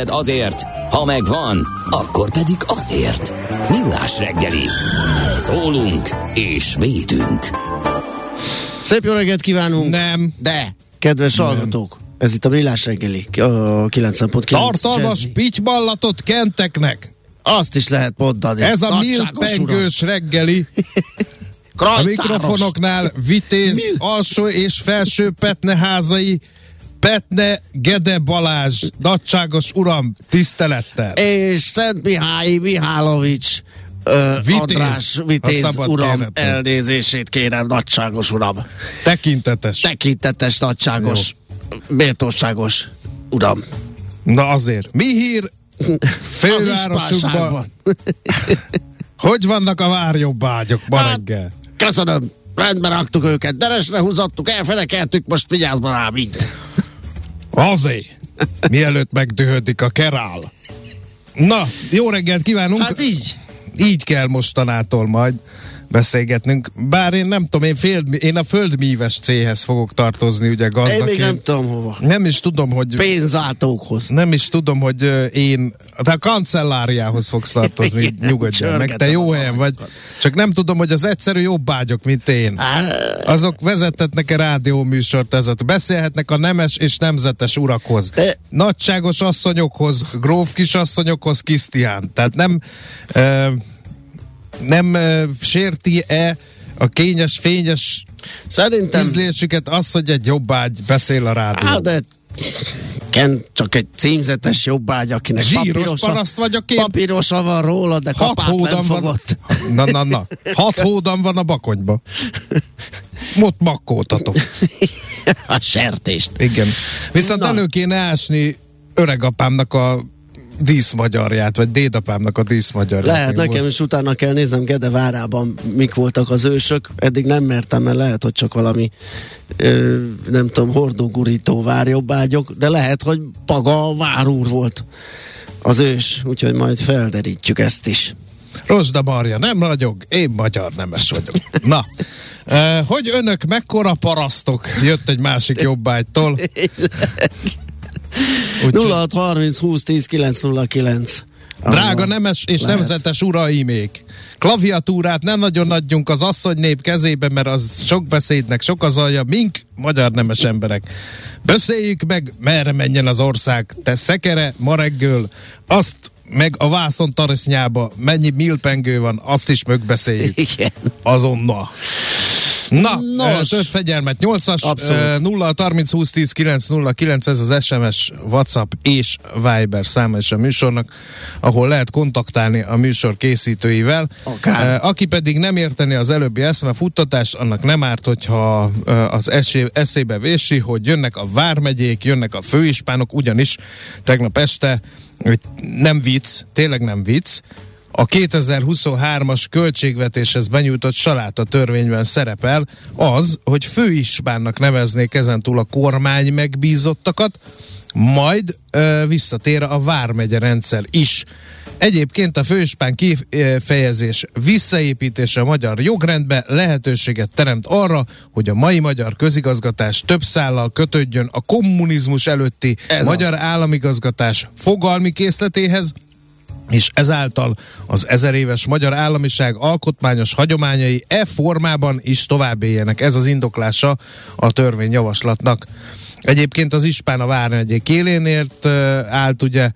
pénzed azért, ha megvan, akkor pedig azért. Millás reggeli. Szólunk és védünk. Szép jó reggelt kívánunk! Nem. De, kedves hallgatók, ez itt a Millás reggeli, a 90.9 Tartalmas Jazzy. pittyballatot kenteknek. Azt is lehet mondani. Ez a milpengős reggeli. A mikrofonoknál Vitéz alsó és felső petneházai Petne Gede Balázs, nagyságos uram, tisztelettel. És Szent Mihály Mihálovics ö, Vitéz. András Vitéz uram kérhetem. elnézését kérem, nagyságos uram. Tekintetes. Tekintetes, nagyságos, méltóságos uram. Na azért. Mi hír fővárosukban? ispánságban. Hogy vannak a várjobbágyok ma Hát, reggel? Köszönöm, rendben raktuk őket, deresre húzattuk, elfenekeltük, most vigyázz rá mind. Azért. Mielőtt megdühödik a kerál. Na, jó reggelt kívánunk! Hát így. így kell mostanától majd beszélgetnünk. Bár én nem tudom, én, fél, én a földmíves céhez fogok tartozni, ugye Én gazdaként. még nem tudom hova. nem is tudom, hogy Pénzáltókhoz. nem is tudom, hogy én de a kancelláriához fogsz tartozni, nyugodjál meg, te jó helyen vagy. Csak nem tudom, hogy az egyszerű jobbágyok, mint én. Azok vezethetnek-e rádióműsort ezet? Beszélhetnek a nemes és nemzetes urakhoz. Nagyságos asszonyokhoz, gróf kisasszonyokhoz, Kisztián. Tehát nem ö, nem ö, sérti-e a kényes, fényes Szerintem, ízlésüket az, hogy egy jobbágy beszél a rádió. hát de Ken csak egy címzetes jobbágy, akinek Zsíros papírosa, paraszt vagyok én. papírosa van róla, de Hat kapát nem hódam van. Na, na, na. Hat hódam van a bakonyba. Mot makkótatok. A sertést. Igen. Viszont Na. elő kéne ásni öregapámnak a díszmagyarját, vagy dédapámnak a díszmagyarját. Lehet, nekem volt. is utána kell néznem Gede várában mik voltak az ősök. Eddig nem mertem, mert lehet, hogy csak valami ö, nem tudom, hordógurító várjobbágyok, de lehet, hogy Paga várúr volt az ős, úgyhogy majd felderítjük ezt is. Rozsda Marja, nem ragyog, én magyar nemes vagyok. Na, hogy önök mekkora parasztok? Jött egy másik jobbágytól. Úgyhogy- 0630 20 10 909. Drága nemes és Lehet. nemzetes uraimik! Klaviatúrát ne nagyon adjunk az asszonynép kezébe, mert az sok beszédnek sok az alja, mink magyar nemes emberek. Beszéljük meg, merre menjen az ország, te szekere ma reggel, azt meg a vászon tarisznyába mennyi milpengő van, azt is megbeszéljük. Igen. Azonnal. Na, Nos. Nos. több fegyelmet. 8-as, Abszolút. eh, 0 30 20 10 9 0 9, ez az SMS, WhatsApp és Viber száma is a műsornak, ahol lehet kontaktálni a műsor készítőivel. Akár. Eh, Aki pedig nem érteni az előbbi eszme futtatást, annak nem árt, hogyha eh, az esé, eszébe vési, hogy jönnek a vármegyék, jönnek a főispánok, ugyanis tegnap este, nem vicc, tényleg nem vicc, a 2023-as költségvetéshez benyújtott saláta törvényben szerepel az, hogy főispánnak neveznék ezentúl a kormány megbízottakat, majd ö, visszatér a vármegye rendszer is. Egyébként a főispán kifejezés visszaépítése a magyar jogrendbe lehetőséget teremt arra, hogy a mai magyar közigazgatás több szállal kötődjön a kommunizmus előtti Ez magyar az. államigazgatás fogalmi készletéhez, és ezáltal az ezer éves magyar államiság alkotmányos hagyományai e formában is tovább éljenek. Ez az indoklása a törvényjavaslatnak. Egyébként az Ispán a Vármegyék élénért állt, ugye,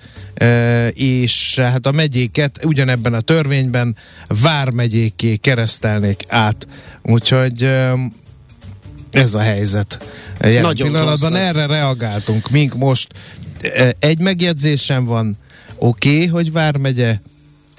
és hát a megyéket ugyanebben a törvényben Vármegyéké keresztelnék át. Úgyhogy ez a helyzet. Jelen Nagyon pillanatban erre reagáltunk. Mink most egy megjegyzésem van, oké, okay, hogy Vármegye,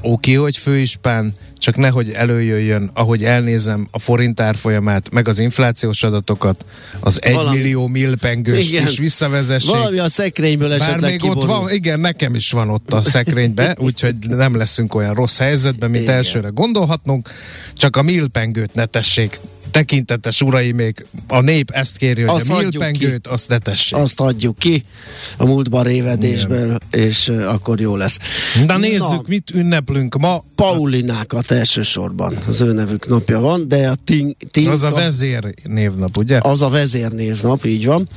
oké, okay, hogy főispán, csak nehogy előjöjjön, ahogy elnézem a forint árfolyamát, meg az inflációs adatokat, az Valami. millió millpengős is visszavezessék. Valami a szekrényből esetleg Bár még kiborul. ott van, igen, nekem is van ott a szekrénybe, úgyhogy nem leszünk olyan rossz helyzetben, mint igen. elsőre gondolhatnunk, csak a millpengőt ne tessék tekintetes még a nép ezt kéri, hogy azt a milpengőt, azt ne tessék. Azt adjuk ki a múltban révedésből, Igen. és akkor jó lesz. De nézzük, Na, mit ünneplünk ma. Paulinákat elsősorban, az ő nevük napja van, de a ting, ting Az a vezér névnap, ugye? Az a vezér névnap, így van.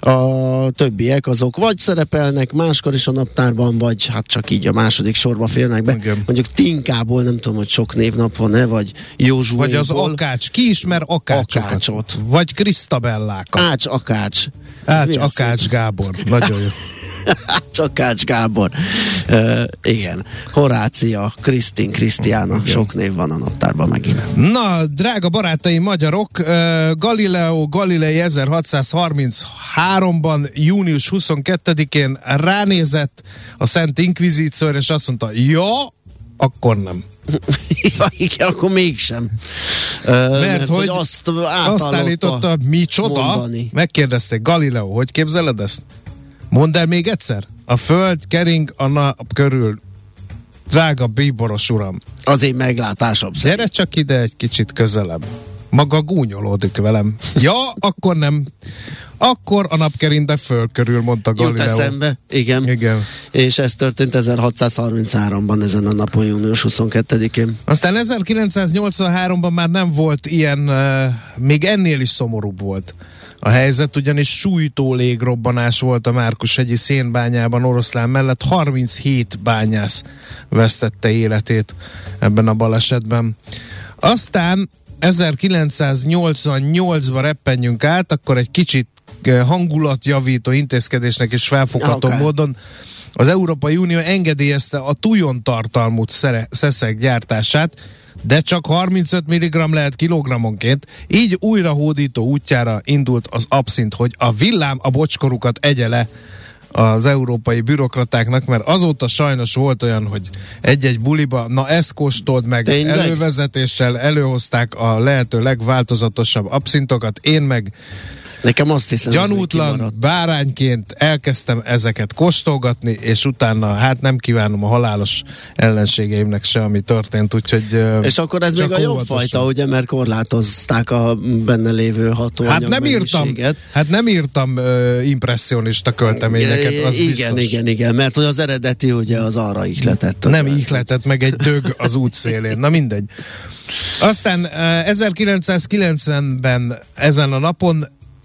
A többiek azok vagy szerepelnek máskor is a naptárban, vagy hát csak így a második sorba félnek be. Igen. Mondjuk Tinkából nem tudom, hogy sok névnap van-e, vagy Józsuéból. Vagy az Akács. Ki ismer akácsokat. Akácsot. Vagy Krisztabellákat. Ács Akács. Ács Akács Gábor. Nagyon jó. Csakács Gábor. Uh, igen. Horácia, Krisztin, Krisztiána. Sok név van a naptárban megint. Na, drága barátaim magyarok, uh, Galileo Galilei 1633-ban, június 22-én ránézett a Szent Inkvizícióra, és azt mondta, ja, akkor nem. ja, igen, akkor mégsem. Mert, mert hogy, hogy azt, azt állította, micsoda? Mondani. Megkérdezték, Galileo, hogy képzeled ezt? Mondd el még egyszer. A föld kering a nap körül. Drága bíboros uram. Az én meglátásom. Gyere csak ide egy kicsit közelebb. Maga gúnyolódik velem. Ja, akkor nem. Akkor a napkerinde föl körül, mondta Galileo. Jut eszembe, igen. igen. És ez történt 1633-ban ezen a napon, június 22-én. Aztán 1983-ban már nem volt ilyen, uh, még ennél is szomorúbb volt a helyzet, ugyanis sújtó légrobbanás volt a Márkus hegyi szénbányában oroszlán mellett. 37 bányász vesztette életét ebben a balesetben. Aztán 1988-ba reppenjünk át, akkor egy kicsit hangulatjavító intézkedésnek is felfogható okay. módon. Az Európai Unió engedélyezte a tujon tartalmú szeszek gyártását, de csak 35 mg lehet kilogrammonként, így újra hódító útjára indult az abszint, hogy a villám a bocskorukat egye le az európai bürokratáknak, mert azóta sajnos volt olyan, hogy egy-egy buliba, na ezt kóstold meg, Tényleg? elővezetéssel előhozták a lehető legváltozatosabb abszintokat, én meg Nekem azt hiszem, Gyanútlan bárányként elkezdtem ezeket kóstolgatni, és utána hát nem kívánom a halálos ellenségeimnek se, ami történt, úgyhogy És akkor ez még a jobb fajta, ugye, mert korlátozták a benne lévő hatóanyag hát nem írtam, Hát nem írtam uh, impressionista költeményeket, az Igen, biztos. igen, igen, mert hogy az eredeti ugye az arra ihletett. Nem ihletett, meg egy dög az útszélén, na mindegy. Aztán 1990-ben ezen a napon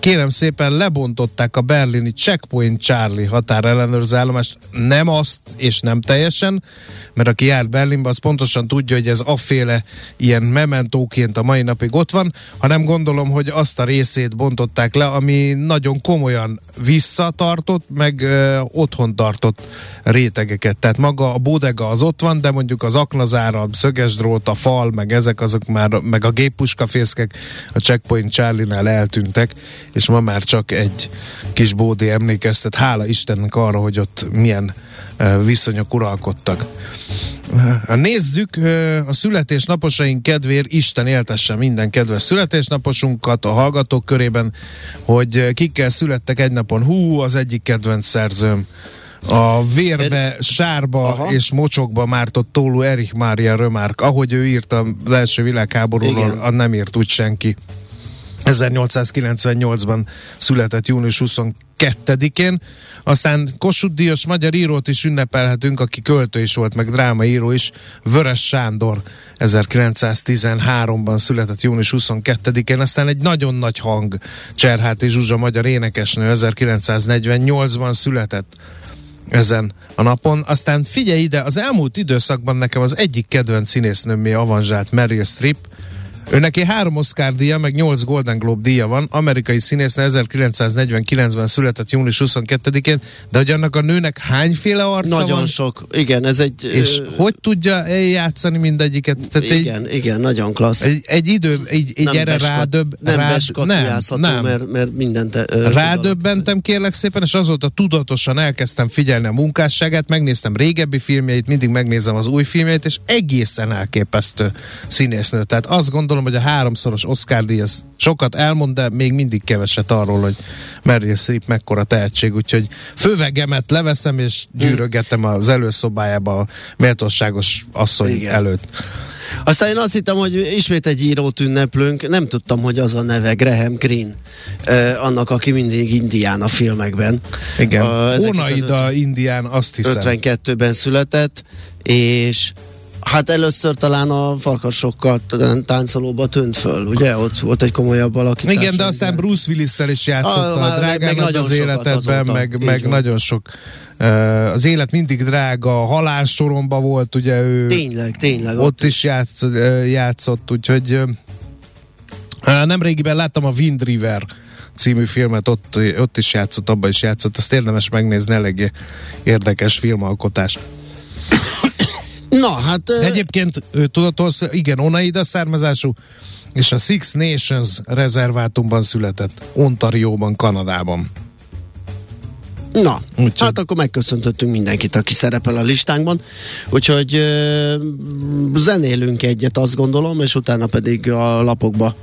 kérem szépen lebontották a berlini Checkpoint Charlie határellenőrző állomást. Nem azt, és nem teljesen, mert aki jár Berlinbe, az pontosan tudja, hogy ez afféle ilyen mementóként a mai napig ott van, hanem gondolom, hogy azt a részét bontották le, ami nagyon komolyan visszatartott, meg ö, otthon tartott rétegeket. Tehát maga a bodega az ott van, de mondjuk az aknazára, a szöges drót, a fal, meg ezek azok már, meg a géppuskafészkek a Checkpoint Charlie-nál eltűntek, és ma már csak egy kis bódi emlékeztet, hála Istennek arra, hogy ott milyen viszonyok uralkodtak. Nézzük a születésnaposaink kedvéért, Isten éltesse minden kedves születésnaposunkat a hallgatók körében, hogy kikkel születtek egy napon. Hú, az egyik kedvenc szerzőm, a vérbe, sárba Aha. és mocsokba mártott Tólú Erich Mária Römárk, ahogy ő írta az első világháborúról, nem írt úgy senki. 1898-ban született június 22-én. Aztán Kossuth Díjas magyar írót is ünnepelhetünk, aki költő is volt, meg drámaíró is. Vörös Sándor 1913-ban született június 22-én. Aztán egy nagyon nagy hang Cserháti Zsuzsa magyar énekesnő 1948-ban született ezen a napon. Aztán figyelj ide, az elmúlt időszakban nekem az egyik kedvenc színésznőmmé avanzsált Meryl Streep, neki három Oscar díja, meg nyolc Golden Globe díja van. Amerikai színész 1949-ben született június 22-én, de hogy annak a nőnek hányféle arca Nagyon van? sok. Igen, ez egy... És ö, hogy tudja eljátszani mindegyiket? Tehát igen, egy, igen, nagyon klassz. egy, egy idő, egy, egy erre beskat- rádöbb, nem rád, nem, nem. Mert, mert mindent... ö, Rádöbbentem kérlek szépen, és azóta tudatosan elkezdtem figyelni a munkásságát, megnéztem régebbi filmjeit, mindig megnézem az új filmjeit, és egészen elképesztő színésznő. Tehát azt gondolom, hogy a háromszoros Oscar díj az sokat elmond, de még mindig keveset arról, hogy Meryl Streep mekkora tehetség, úgyhogy fővegemet leveszem, és gyűrögetem az előszobájába a méltóságos asszony Igen. előtt. Aztán én azt hittem, hogy ismét egy írót ünneplünk, nem tudtam, hogy az a neve Graham Greene, eh, annak, aki mindig Indián a filmekben. Igen. Onaida Indián, azt hiszem. 52-ben született, és hát először talán a farkasokkal táncolóba tűnt föl, ugye? Ott volt egy komolyabb alakítás. Igen, de aztán Bruce Willis-szel is játszott Ah, a meg- drágának meg nagyon az életedben, meg, meg van. nagyon sok. Uh, az élet mindig drága, halálsoromba volt, ugye ő Tényleg, tényleg. ott is játsz, uh, játszott, úgyhogy uh, nemrégiben láttam a Wind River című filmet, ott, ott is játszott, abban is játszott, azt érdemes megnézni, eléggé érdekes filmalkotás. Na, hát... De egyébként ő hogy igen, Onaida származású, és a Six Nations rezervátumban született, Ontarióban, Kanadában. Na, Úgyhogy- hát akkor megköszöntöttünk mindenkit, aki szerepel a listánkban, úgyhogy ö, zenélünk egyet, azt gondolom, és utána pedig a lapokba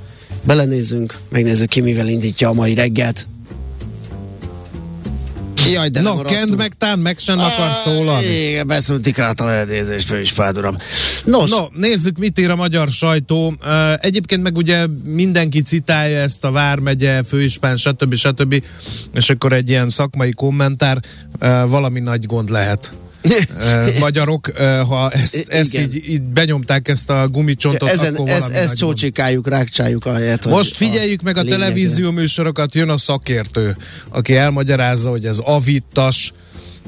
belenézünk, megnézzük ki, mivel indítja a mai reggelt. Jaj, de lemaradtunk. kend meg tán, meg sem akar szólalni. Igen, beszéltik át a elnézést, főispád uram. Nos, No, nézzük, mit ír a magyar sajtó. Egyébként meg ugye mindenki citálja ezt a Vármegye, főispán, stb. stb. És akkor egy ilyen szakmai kommentár, valami nagy gond lehet. Magyarok, ha ezt, ezt így, így benyomták ezt a gumicsontot, ezen, akkor ez, ez csócsikáljuk, rákcsáljuk ahelyett. Most figyeljük meg a lényegre. televízió műsorokat, jön a szakértő, aki elmagyarázza, hogy ez avittas,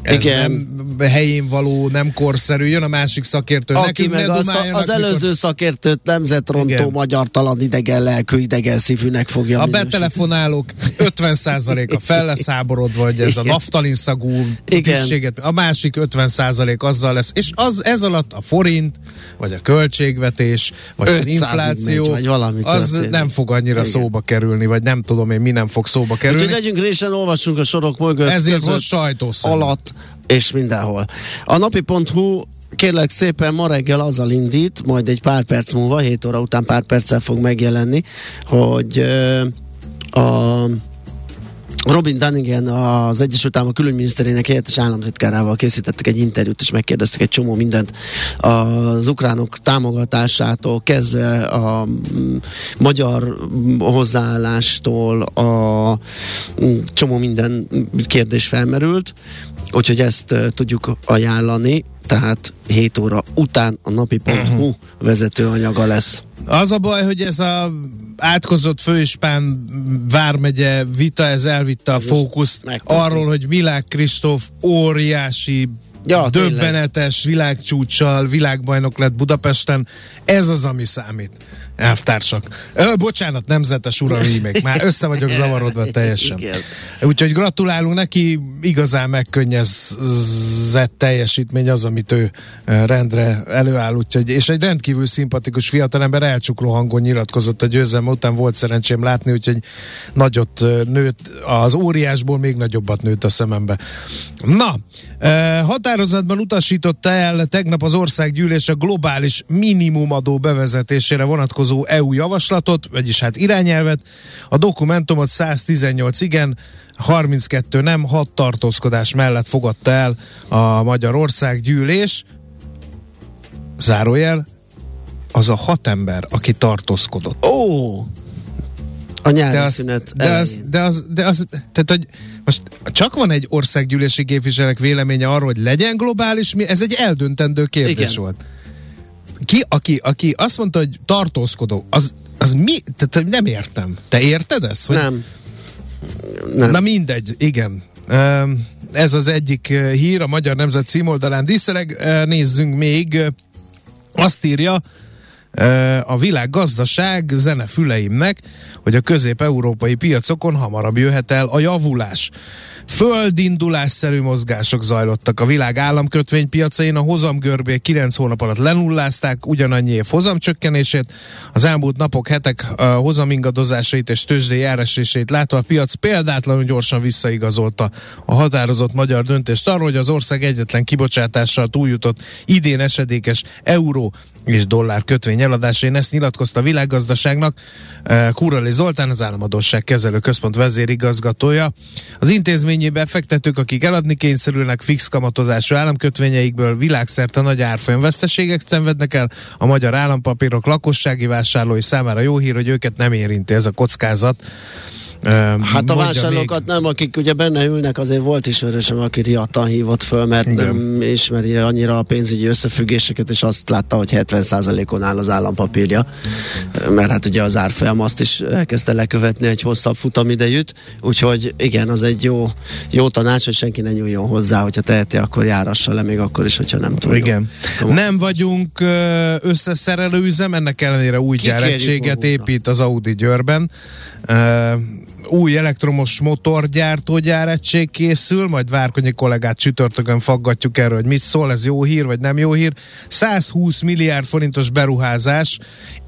ez Igen. nem helyén való, nem korszerű, jön a másik szakértő. Aki Nekünk meg azt az előző mikor... szakértőt nemzetrontó, Igen. magyartalan, idegen lelkű, idegen szívűnek fogja A minősíteni. betelefonálók 50%-a fel lesz háborodva, hogy ez a naftalin szagú tisztséget, a másik 50% azzal lesz, és az, ez alatt a forint, vagy a költségvetés, vagy az 500-ig infláció, megy, vagy valami az történik. nem fog annyira Igen. szóba kerülni, vagy nem tudom én, mi nem fog szóba kerülni. Úgyhogy legyünk résen, olvassunk a sorok mögött, Ezért most sajtószem. alatt, és mindenhol. A napi.hu kérlek szépen ma reggel azzal indít, majd egy pár perc múlva, 7 óra után pár perccel fog megjelenni, hogy a Robin Dunnigan, az Egyesült Államok külügyminiszterének helyettes államtitkárával készítettek egy interjút, és megkérdeztek egy csomó mindent az ukránok támogatásától kezdve a magyar hozzáállástól a csomó minden kérdés felmerült, úgyhogy ezt tudjuk ajánlani, tehát 7 óra után a napi.hu vezetőanyaga lesz. Az a baj, hogy ez a átkozott főispán vármegye vita, ez elvitte a fókuszt arról, hogy Milák Kristóf óriási Ja, tényleg. döbbenetes világcsúccsal világbajnok lett Budapesten. Ez az, ami számít. Elvtársak. Ö, bocsánat, nemzetes uraim, még már össze vagyok zavarodva teljesen. Igen. Úgyhogy gratulálunk neki, igazán megkönnyezett teljesítmény az, amit ő rendre előáll, úgyhogy, és egy rendkívül szimpatikus fiatalember elcsukló hangon nyilatkozott a győzelme után, volt szerencsém látni, úgyhogy nagyot nőtt, az óriásból még nagyobbat nőtt a szemembe. Na, eh, határozatban utasította el tegnap az országgyűlés a globális minimumadó bevezetésére vonatkozó EU javaslatot, vagyis hát irányelvet. A dokumentumot 118 igen, 32 nem, 6 tartózkodás mellett fogadta el a Magyarország gyűlés. Zárójel, az a hat ember, aki tartózkodott. Ó! A nyári De az, szünet de, az, de, az, de az, tehát, hogy most csak van egy országgyűlési képviselők véleménye arról, hogy legyen globális, mi, ez egy eldöntendő kérdés Igen. volt. Ki, aki, aki azt mondta, hogy tartózkodó, az, az mi? Tehát nem értem. Te érted ezt? Hogy, Nem. Nem. Na mindegy, igen. Ez az egyik hír a Magyar Nemzet címoldalán díszereg. Nézzünk még. Azt írja, a világ gazdaság zene füleimnek, hogy a közép-európai piacokon hamarabb jöhet el a javulás. Földindulásszerű mozgások zajlottak a világ államkötvénypiacain, a hozamgörbé 9 hónap alatt lenullázták ugyanannyi év hozamcsökkenését, az elmúlt napok, hetek hozamingadozásait és tőzsdei járásését látva a piac példátlanul gyorsan visszaigazolta a határozott magyar döntést arról, hogy az ország egyetlen kibocsátással túljutott idén esedékes euró és dollár kötvény eladása. Én ezt nyilatkozta a világgazdaságnak. Kurali Zoltán, az államadóság kezelő központ vezérigazgatója. Az intézményi befektetők, akik eladni kényszerülnek fix kamatozású államkötvényeikből, világszerte nagy árfolyam veszteségek szenvednek el. A magyar állampapírok lakossági vásárlói számára jó hír, hogy őket nem érinti ez a kockázat. Hát a vásárlókat még... nem, akik ugye benne ülnek, azért volt ismerősem, aki riadtan hívott föl, mert Igen. nem ismeri annyira a pénzügyi összefüggéseket, és azt látta, hogy 70%-on áll az állampapírja, mert hát ugye az árfolyam azt is elkezdte lekövetni egy hosszabb futamidejűt, úgyhogy igen, az egy jó, jó tanács, hogy senki ne nyúljon hozzá, hogyha teheti, akkor járassa le, még akkor is, hogyha nem tudja. Igen. Nem vagyunk összeszerelő üzem, ennek ellenére új gyáregységet épít az Audi Győrben új elektromos motorgyártógyár egység készül, majd Várkonyi kollégát csütörtökön faggatjuk erről, hogy mit szól, ez jó hír, vagy nem jó hír. 120 milliárd forintos beruházás,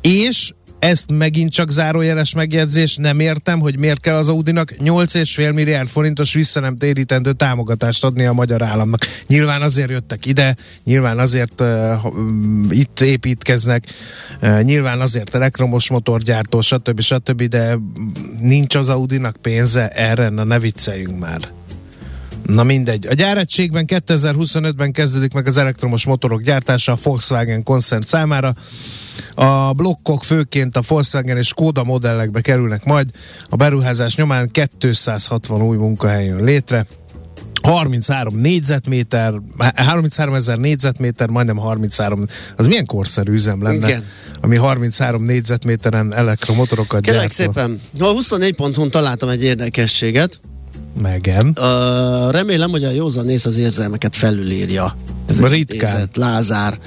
és ezt megint csak zárójeles megjegyzés, nem értem, hogy miért kell az Audinak 8,5 milliárd forintos vissza nem térítendő támogatást adni a magyar államnak. Nyilván azért jöttek ide, nyilván azért uh, itt építkeznek, uh, nyilván azért elektromos motorgyártó, stb. stb., de nincs az Audinak pénze erre, na ne vicceljünk már. Na mindegy. A gyáretségben 2025-ben kezdődik meg az elektromos motorok gyártása a Volkswagen koncern számára. A blokkok főként a Volkswagen és Skoda modellekbe kerülnek majd. A beruházás nyomán 260 új munkahely jön létre. 33 négyzetméter, 33 ezer négyzetméter, majdnem 33, az milyen korszerű üzem lenne, Igen. ami 33 négyzetméteren elektromotorokat Kérlek szépen, a 24 ponton találtam egy érdekességet, Megen. Uh, remélem, hogy a józan néz az érzelmeket felülírja. Ez Ritkán. Idézet, Lázár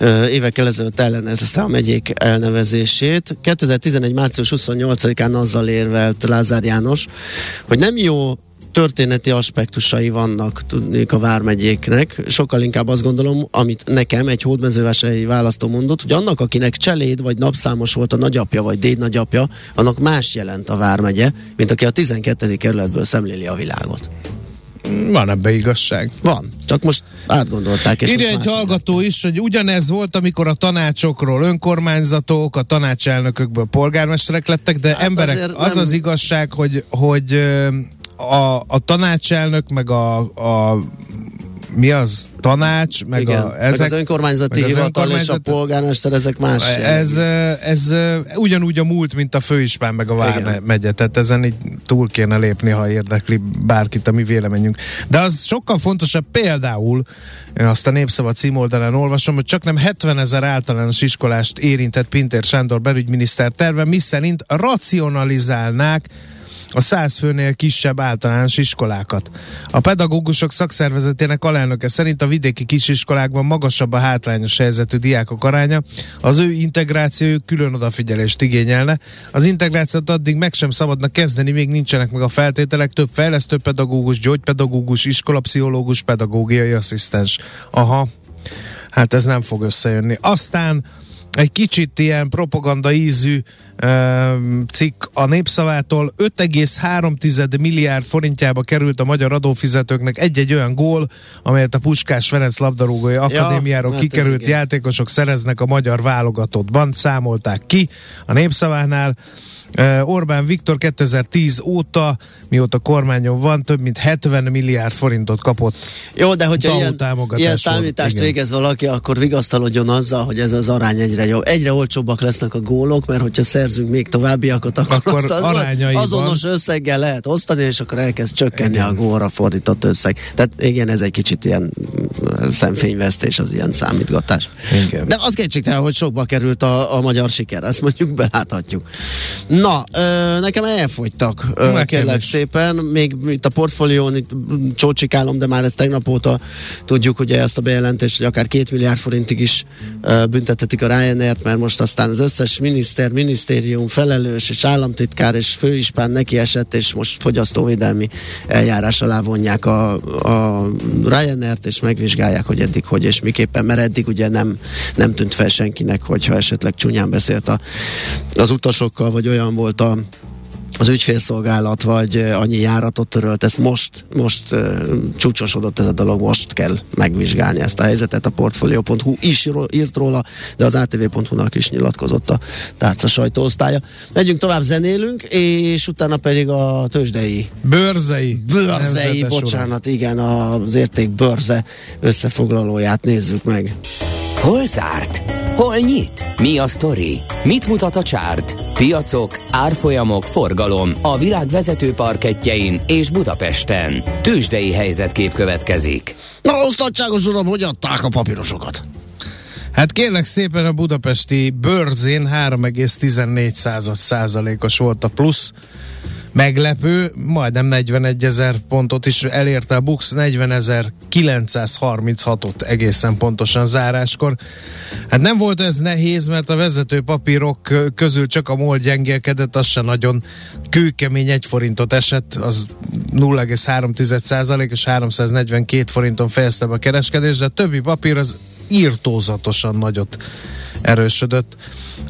uh, évekkel ezelőtt ellenezte a megyék elnevezését. 2011. március 28-án azzal érvelt Lázár János, hogy nem jó történeti aspektusai vannak tudnék a vármegyéknek. Sokkal inkább azt gondolom, amit nekem egy hódmezővásárhelyi választó mondott, hogy annak, akinek cseléd vagy napszámos volt a nagyapja vagy déd nagyapja, annak más jelent a vármegye, mint aki a 12. kerületből szemléli a világot. Van ebbe igazság. Van, csak most átgondolták. És Írja egy hallgató is, hogy ugyanez volt, amikor a tanácsokról önkormányzatok, a tanácselnökökből polgármesterek lettek, de hát emberek, az nem... az igazság, hogy, hogy a, a tanácselnök, meg a, a mi az? Tanács, meg, Igen, a, ezek, meg az önkormányzati meg az hivatal önkormányzat, és a polgármester, ezek más. Ez, ez, ez ugyanúgy a múlt, mint a főispán, meg a vármegye, tehát ezen így túl kéne lépni, ha érdekli bárkit a mi véleményünk. De az sokkal fontosabb például, azt a Népszava címoldalán olvasom, hogy csak nem 70 ezer általános iskolást érintett Pintér Sándor belügyminiszter terve, miszerint racionalizálnák a száz főnél kisebb általános iskolákat. A pedagógusok szakszervezetének alelnöke szerint a vidéki kisiskolákban magasabb a hátrányos helyzetű diákok aránya, az ő integrációjuk külön odafigyelést igényelne. Az integrációt addig meg sem szabadna kezdeni, még nincsenek meg a feltételek, több fejlesztő pedagógus, gyógypedagógus, iskolapszichológus, pedagógiai asszisztens. Aha, hát ez nem fog összejönni. Aztán egy kicsit ilyen propaganda ízű cikk a népszavától 5,3 milliárd forintjába került a magyar adófizetőknek egy-egy olyan gól, amelyet a Puskás Ferenc labdarúgói akadémiáról ja, hát kikerült játékosok szereznek a magyar válogatottban, számolták ki a népszavánál. Orbán Viktor 2010 óta, mióta kormányon van, több mint 70 milliárd forintot kapott. Jó, de hogyha ilyen, ilyen számítást igen. végez valaki, akkor vigasztalodjon azzal, hogy ez az arány egyre jobb. Egyre olcsóbbak lesznek a gólok, mert hogyha szerzünk még továbbiakat, akkor, akkor azt az azonos összeggel lehet osztani, és akkor elkezd csökkenni igen. a gólra fordított összeg. Tehát igen, ez egy kicsit ilyen szemfényvesztés az ilyen számítgatás. Igen. De az kétségtelen, hogy sokba került a, a magyar siker, ezt mondjuk beláthatjuk. Na, ö, nekem elfogytak, ö, kérlek szépen, még itt a portfólión itt csócsikálom, de már ezt tegnap óta tudjuk ugye ezt a bejelentést, hogy akár két milliárd forintig is ö, büntethetik a Ryanair-t, mert most aztán az összes miniszter, minisztérium, felelős és államtitkár és főispán neki esett, és most fogyasztóvédelmi eljárás alá vonják a, a Ryanair-t, és megvizsgálják, hogy eddig hogy és miképpen, mert eddig ugye nem, nem tűnt fel senkinek, hogyha esetleg csúnyán beszélt a, az utasokkal, vagy olyan volt a az ügyfélszolgálat, vagy annyi járatot törölt, ezt most, most uh, csúcsosodott ez a dolog, most kell megvizsgálni ezt a helyzetet. A Portfolio.hu is írt róla, de az ATV.hu-nak is nyilatkozott a tárca sajtóosztálya. Megyünk tovább, zenélünk, és utána pedig a tőzsdei. Bőrzei. Bőrzei, bocsánat, uram. igen, az érték bőrze összefoglalóját nézzük meg. Hol zárt? Hol nyit? Mi a sztori? Mit mutat a csárt? Piacok, árfolyamok, forgalom a világ vezető parketjein és Budapesten. Tősdei helyzetkép következik. Na, osztatságos uram, hogy adták a papírosokat? Hát kérlek szépen a budapesti bőrzén 3,14 százalékos volt a plusz meglepő, majdnem 41 ezer pontot is elérte a Bux, 40 936-ot egészen pontosan záráskor. Hát nem volt ez nehéz, mert a vezető papírok közül csak a MOL gyengélkedett, az se nagyon kőkemény egy forintot esett, az 0,3 és 342 forinton fejezte be a kereskedést, de a többi papír az írtózatosan nagyot erősödött.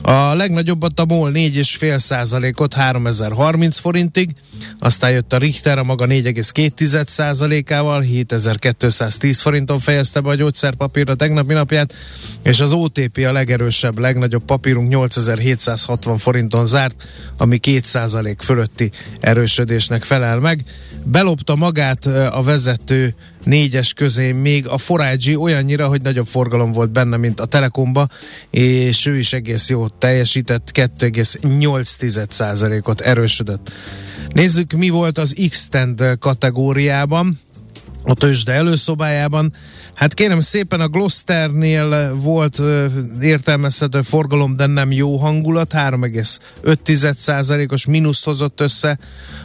A legnagyobbat a MOL 4,5 százalékot 3030 forintig, aztán jött a Richter a maga 4,2 százalékával 7210 forinton fejezte be a gyógyszerpapír a tegnapi napját, és az OTP a legerősebb, legnagyobb papírunk 8760 forinton zárt, ami 2 százalék fölötti erősödésnek felel meg. Belopta magát a vezető négyes közé még a Forágyi olyannyira, hogy nagyobb forgalom volt benne, mint a Telekomba, és ő is egész jó teljesített, 2,8%-ot erősödött. Nézzük, mi volt az X-Tend kategóriában a tőzsde előszobájában. Hát kérem szépen a Gloucesternél volt értelmezhető forgalom, de nem jó hangulat, 3,5%-os mínuszt hozott össze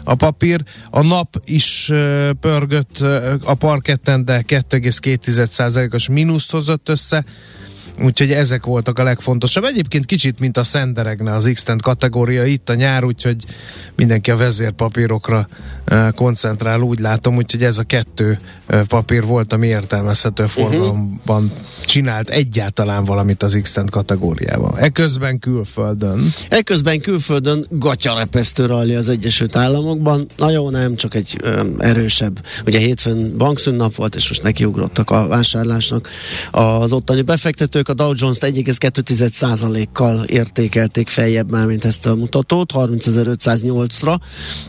a papír. A nap is pörgött a parketten, de 2,2%-os mínuszt hozott össze. Úgyhogy ezek voltak a legfontosabb. Egyébként kicsit, mint a szenderegne az x kategória itt a nyár, úgyhogy mindenki a vezérpapírokra koncentrál, úgy látom, úgyhogy ez a kettő papír volt, ami értelmezhető mhm. forgalomban uh-huh. csinált egyáltalán valamit az x kategóriában. Eközben külföldön. Eközben külföldön gatyarepesztő ralli az Egyesült Államokban. Na jó, nem, csak egy ö, erősebb. Ugye hétfőn bankszünnap volt, és most nekiugrottak a vásárlásnak. Az ottani befektetők a Dow Jones-t 1,2%-kal értékelték feljebb már, mint ezt a mutatót, 30.508-ra.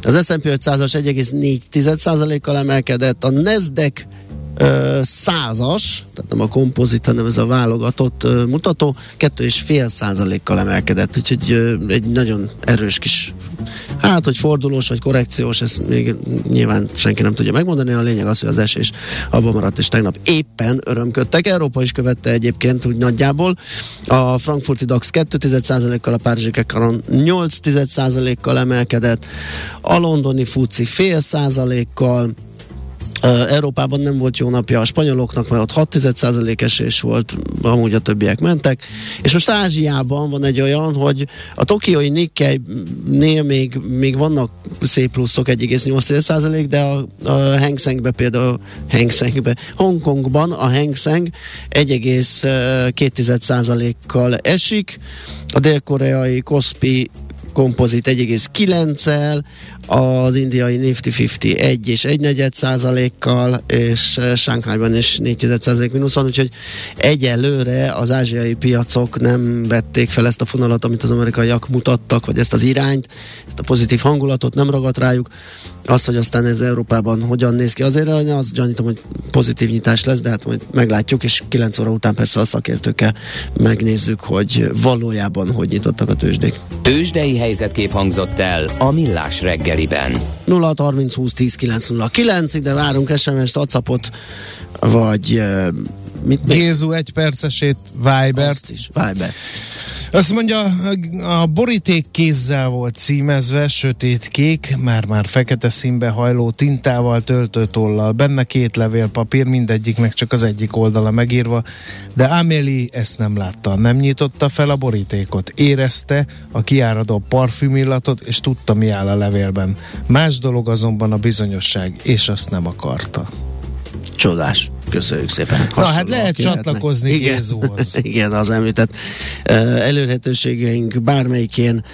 Az S&P 500-as 1,4%-kal emelkedett, a Nasdaq százas, tehát nem a kompozit, hanem ez a válogatott mutató, kettő és fél százalékkal emelkedett, úgyhogy egy nagyon erős kis, hát, hogy fordulós vagy korrekciós, ezt még nyilván senki nem tudja megmondani, a lényeg az, hogy az esés abban maradt, és tegnap éppen örömködtek. Európa is követte egyébként úgy nagyjából. A frankfurti DAX 2 kal a Párizsi Kekaron 8 kal emelkedett, a londoni FUCI fél százalékkal, Európában nem volt jó napja a spanyoloknak, mert ott 6 esés volt, amúgy a többiek mentek. És most Ázsiában van egy olyan, hogy a tokiói Nikkei-nél még, még vannak szép pluszok 1,8% de a, a Hang Sengbe például Hang Sengbe, Hongkongban a Hang Seng 1,2 kal esik, a dél-koreai Kospi kompozit 1,9-el, az indiai Nifty 50 1 és 1 negyed százalékkal, és eh, Sánkhájban is 4 százalék mínuszon, úgyhogy egyelőre az ázsiai piacok nem vették fel ezt a fonalat, amit az amerikaiak mutattak, vagy ezt az irányt, ezt a pozitív hangulatot nem ragadt rájuk. Az, hogy aztán ez Európában hogyan néz ki, azért az gyanítom, hogy pozitív nyitás lesz, de hát majd meglátjuk, és 9 óra után persze a szakértőkkel megnézzük, hogy valójában hogy nyitottak a tőzsdék. Tőzsdei helyzetkép hangzott el a Millás reggeliben. 0 30 20 10 9 0 9 ide várunk SMS-t, WhatsAppot, vagy Mit Gézu egy percesét, Viber. Azt is, Viber. Azt mondja, a boríték kézzel volt címezve, sötét kék, már-már fekete színbe hajló tintával, töltőtollal. Benne két levél papír, mindegyiknek csak az egyik oldala megírva, de Amélie ezt nem látta, nem nyitotta fel a borítékot. Érezte a kiáradó parfümillatot, és tudta, mi áll a levélben. Más dolog azonban a bizonyosság, és azt nem akarta. Csodás. Köszönjük szépen. Na hát lehet csatlakozni Igen. Gézóhoz. Igen, az említett elérhetőségeink bármelyikén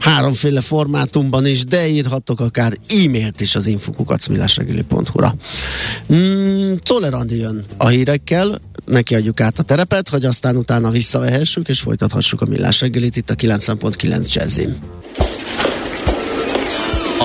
háromféle formátumban is, de írhattok akár e-mailt is az infokukacmilásregili.hu-ra. Mm, Czoller Andi jön a hírekkel, neki adjuk át a terepet, hogy aztán utána visszavehessük, és folytathassuk a millás reggelit itt a 9.9 Jazzin.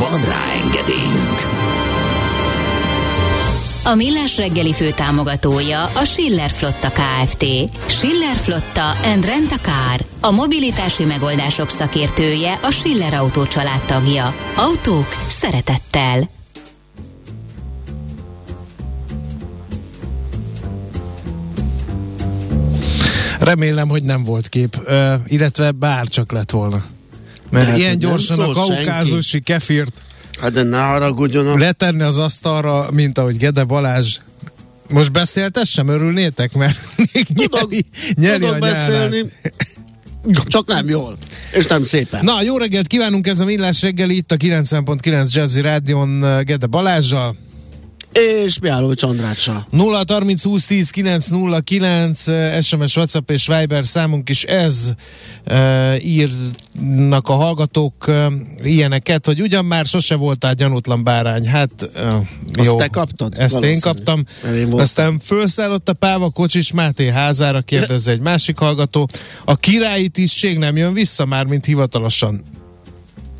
Van rá engedélyünk! A Millás reggeli fő támogatója a Schiller Flotta KFT. Schiller Flotta and Rent a Car. A mobilitási megoldások szakértője a Schiller Autó családtagja. Autók szeretettel. Remélem, hogy nem volt kép, uh, illetve bár csak lett volna. Mert Hát, ilyen gyorsan a kaukázusi kefirt Hát de ne haragudjon a... letenni az asztalra, mint ahogy Gede Balázs. Most beszéltessem, örülnétek, mert még Tudok, nyeri, nyeri tudok a nyárát. beszélni, csak nem jól, és nem szépen. Na, jó reggelt kívánunk, ez a Millás reggeli itt a 90.9 Jazzy Rádion Gede Balázsjal. És Miállóvics Andrással. 0 30 20 10 909 uh, SMS, WhatsApp és Viber számunk is ez uh, írnak a hallgatók uh, ilyeneket, hogy ugyan már sose voltál gyanútlan bárány. Hát Azt jó. te kaptad? Ezt én kaptam. Én. Aztán felszállott a Páva Kocsis Máté házára, kérdezze egy másik hallgató. A királyi tisztség nem jön vissza már, mint hivatalosan.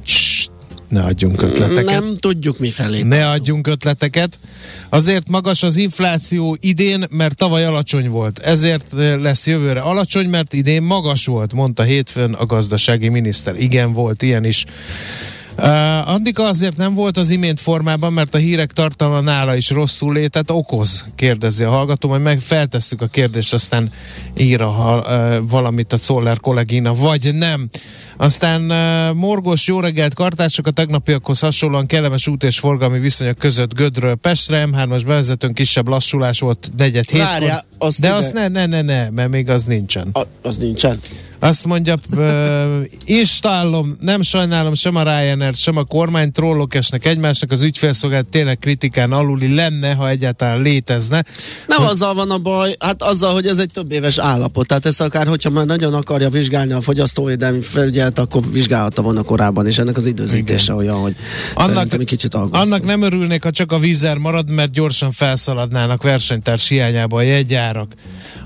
Cs, ne adjunk ötleteket. Nem tudjuk mi felé. Ne adjunk ötleteket. Azért magas az infláció idén, mert tavaly alacsony volt. Ezért eh, lesz jövőre alacsony, mert idén magas volt, mondta hétfőn a gazdasági miniszter. Igen, volt ilyen is. Uh, Andika azért nem volt az imént formában, mert a hírek tartalma nála is rosszul létet okoz, kérdezi a hallgató, majd meg feltesszük a kérdést, aztán ír a, uh, valamit a Czoller kollégina, vagy nem. Aztán uh, morgos jó reggelt kartások a tegnapiakhoz hasonlóan kellemes út és forgalmi viszonyok között Gödről Pestre, M3-as bevezetőn kisebb lassulás volt negyed hétkor. Várjál, azt De ide- azt ne, ne, ne, ne, mert még az nincsen. A, az nincsen. Azt mondja, installom, nem sajnálom sem a Ryanair, sem a kormány, trollok esnek egymásnak, az ügyfélszolgálat tényleg kritikán aluli lenne, ha egyáltalán létezne. Nem azzal van a baj, hát azzal, hogy ez egy több éves állapot. Tehát ezt akár, hogyha már nagyon akarja vizsgálni a fogyasztóvédelmi felügyelet, akkor vizsgálhatta volna korábban, és ennek az időzítése olyan, hogy Annak, egy kicsit aggasztó. annak nem örülnék, ha csak a vízer marad, mert gyorsan felszaladnának versenytárs hiányába a jegyárak.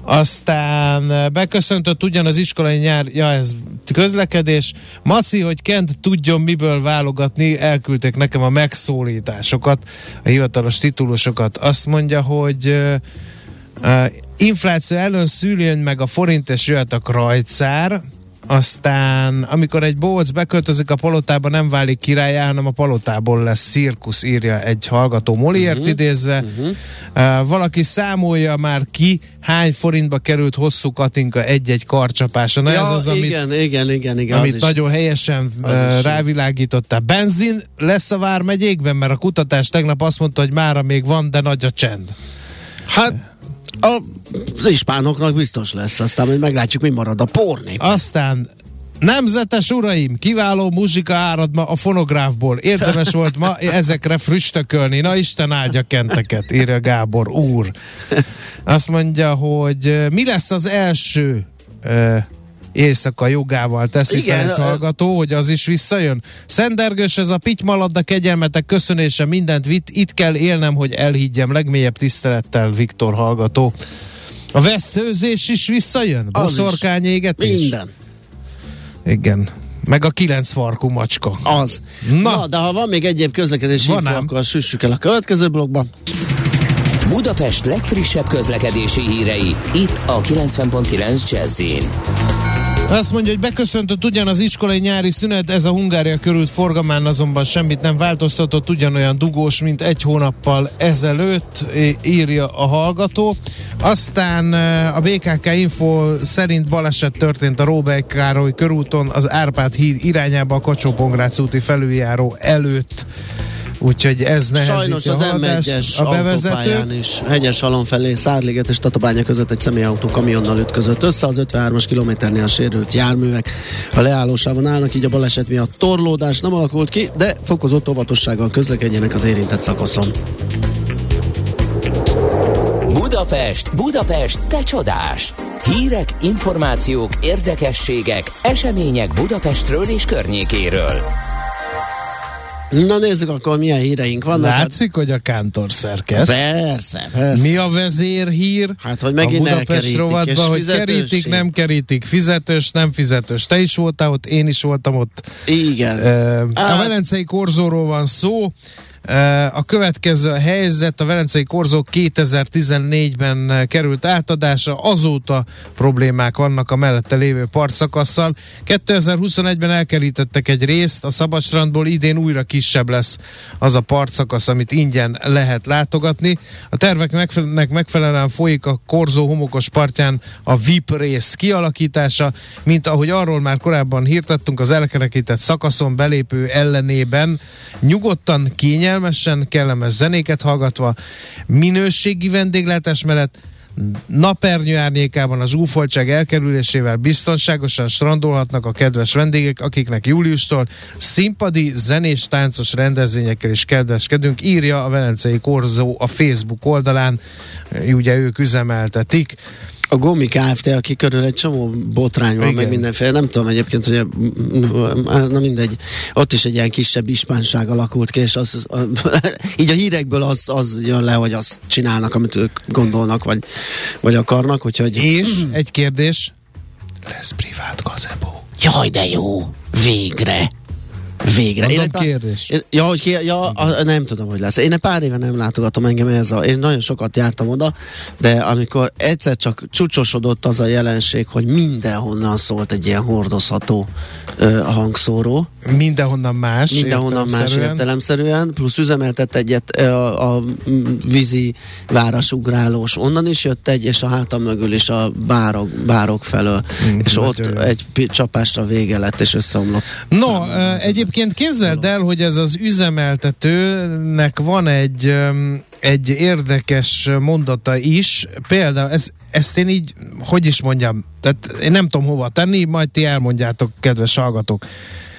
Aztán beköszöntött ugyan az iskolai nyár, ja ez közlekedés. Maci, hogy Kent tudjon miből válogatni, elküldték nekem a megszólításokat, a hivatalos titulusokat. Azt mondja, hogy uh, infláció ellen szüljön meg a forint és jöhet a krajcár, aztán amikor egy bóc beköltözik a palotába, nem válik királyá, hanem a palotából lesz cirkusz, írja egy hallgató Moliért uh-huh. idézve. Uh-huh. Uh, valaki számolja már ki, hány forintba került hosszú Katinka egy-egy karcsapása. Na ja, ez az, amit, igen, igen, igen, igen. amit az is. nagyon helyesen Az uh, is rávilágítottál. Benzin lesz a Vármegyékben, mert a kutatás tegnap azt mondta, hogy mára még van, de nagy a csend. Hát a, az ispánoknak biztos lesz, aztán majd meglátjuk, mi marad a pornép. Aztán Nemzetes uraim, kiváló muzsika árad ma a fonográfból. Érdemes volt ma ezekre früstökölni. Na Isten áldja kenteket, írja Gábor úr. Azt mondja, hogy eh, mi lesz az első eh, éjszaka jogával teszi Igen, fel hallgató, hogy az is visszajön. Szendergős ez a pitymaladda kegyelmetek köszönése mindent vitt, itt kell élnem, hogy elhiggyem legmélyebb tisztelettel Viktor hallgató. A veszőzés is visszajön? Az is. Boszorkányégetés? Minden. Igen. Meg a kilenc farkú macska. Az. Na. Na, de ha van még egyéb közlekedési Van info, akkor süssük el a következő blogba. Budapest legfrissebb közlekedési hírei, itt a 90.9 jazz Azt mondja, hogy beköszöntött ugyan az iskolai nyári szünet, ez a Hungária körült forgamán azonban semmit nem változtatott, ugyanolyan dugós, mint egy hónappal ezelőtt, írja a hallgató. Aztán a BKK Info szerint baleset történt a Róbert Károly körúton, az Árpád híd irányába a kacsó úti felüljáró előtt. Úgyhogy ez nehezíti Sajnos a az haladást. M1-es a bevezető. autópályán is hegyes halon felé Szárliget és Tatabánya között egy személyautó kamionnal ütközött össze. Az 53-as kilométernél sérült járművek a leállósában állnak, így a baleset miatt torlódás nem alakult ki, de fokozott óvatossággal közlekedjenek az érintett szakaszon. Budapest, Budapest, te csodás! Hírek, információk, érdekességek, események Budapestről és környékéről. Na nézzük akkor, milyen híreink vannak. Látszik, hogy a kántor szerkesz. Hát, persze, persze. Mi a vezérhír? Hát, hogy megint a Budapest rovatban, hogy fizetősség. kerítik, nem kerítik, fizetős, nem fizetős. Te is voltál ott, én is voltam ott. Igen. Uh, a Hát- Velencei Korzóról van szó. A következő a helyzet, a Velencei Korzó 2014-ben uh, került átadásra, azóta problémák vannak a mellette lévő partszakasszal. 2021-ben elkerítettek egy részt, a Szabadstrandból idén újra kisebb lesz az a partszakasz, amit ingyen lehet látogatni. A tervek megfelelően, folyik a Korzó homokos partján a VIP rész kialakítása, mint ahogy arról már korábban hírtettünk, az elkerekített szakaszon belépő ellenében nyugodtan, kényelmesen, kellemes zenéket hallgatva, minőségi vendéglátás mellett napernyő árnyékában a zsúfoltság elkerülésével biztonságosan strandolhatnak a kedves vendégek, akiknek júliustól színpadi, zenés, táncos rendezvényekkel is kedveskedünk, írja a Velencei Korzó a Facebook oldalán, ugye ők üzemeltetik. A Gomi Kft., aki körül egy csomó botrány van, Igen. meg mindenféle, nem tudom egyébként, hogy a, na mindegy, ott is egy ilyen kisebb ispánság alakult ki, és az, a, így a hírekből az, az jön le, hogy azt csinálnak, amit ők gondolnak, vagy, vagy akarnak, úgyhogy... És egy kérdés, lesz privát gazebo. Jaj, de jó! Végre! Végre. Mondom, egy pár- kérdés. Én, ja, hogy ki, ja, a, nem tudom, hogy lesz. Én egy pár éve nem látogatom engem ez a... Én nagyon sokat jártam oda, de amikor egyszer csak csúcsosodott az a jelenség, hogy mindenhonnan szólt egy ilyen hordozható ö, hangszóró, Mindenhonnan más. mindenhonnan más értelemszerűen. értelemszerűen, plusz üzemeltett egyet ö, a, a vízi várasugrálós, onnan is jött egy, és a hátam mögül is a bárok, bárok felől, Mm, és ott jó. egy csapásra vége lett, és összeomlott. No, ez az- egyébként képzeld el, hogy ez az üzemeltetőnek van egy, egy érdekes mondata is. Például ez, ezt én így, hogy is mondjam, tehát én nem tudom hova tenni, majd ti elmondjátok, kedves hallgatók.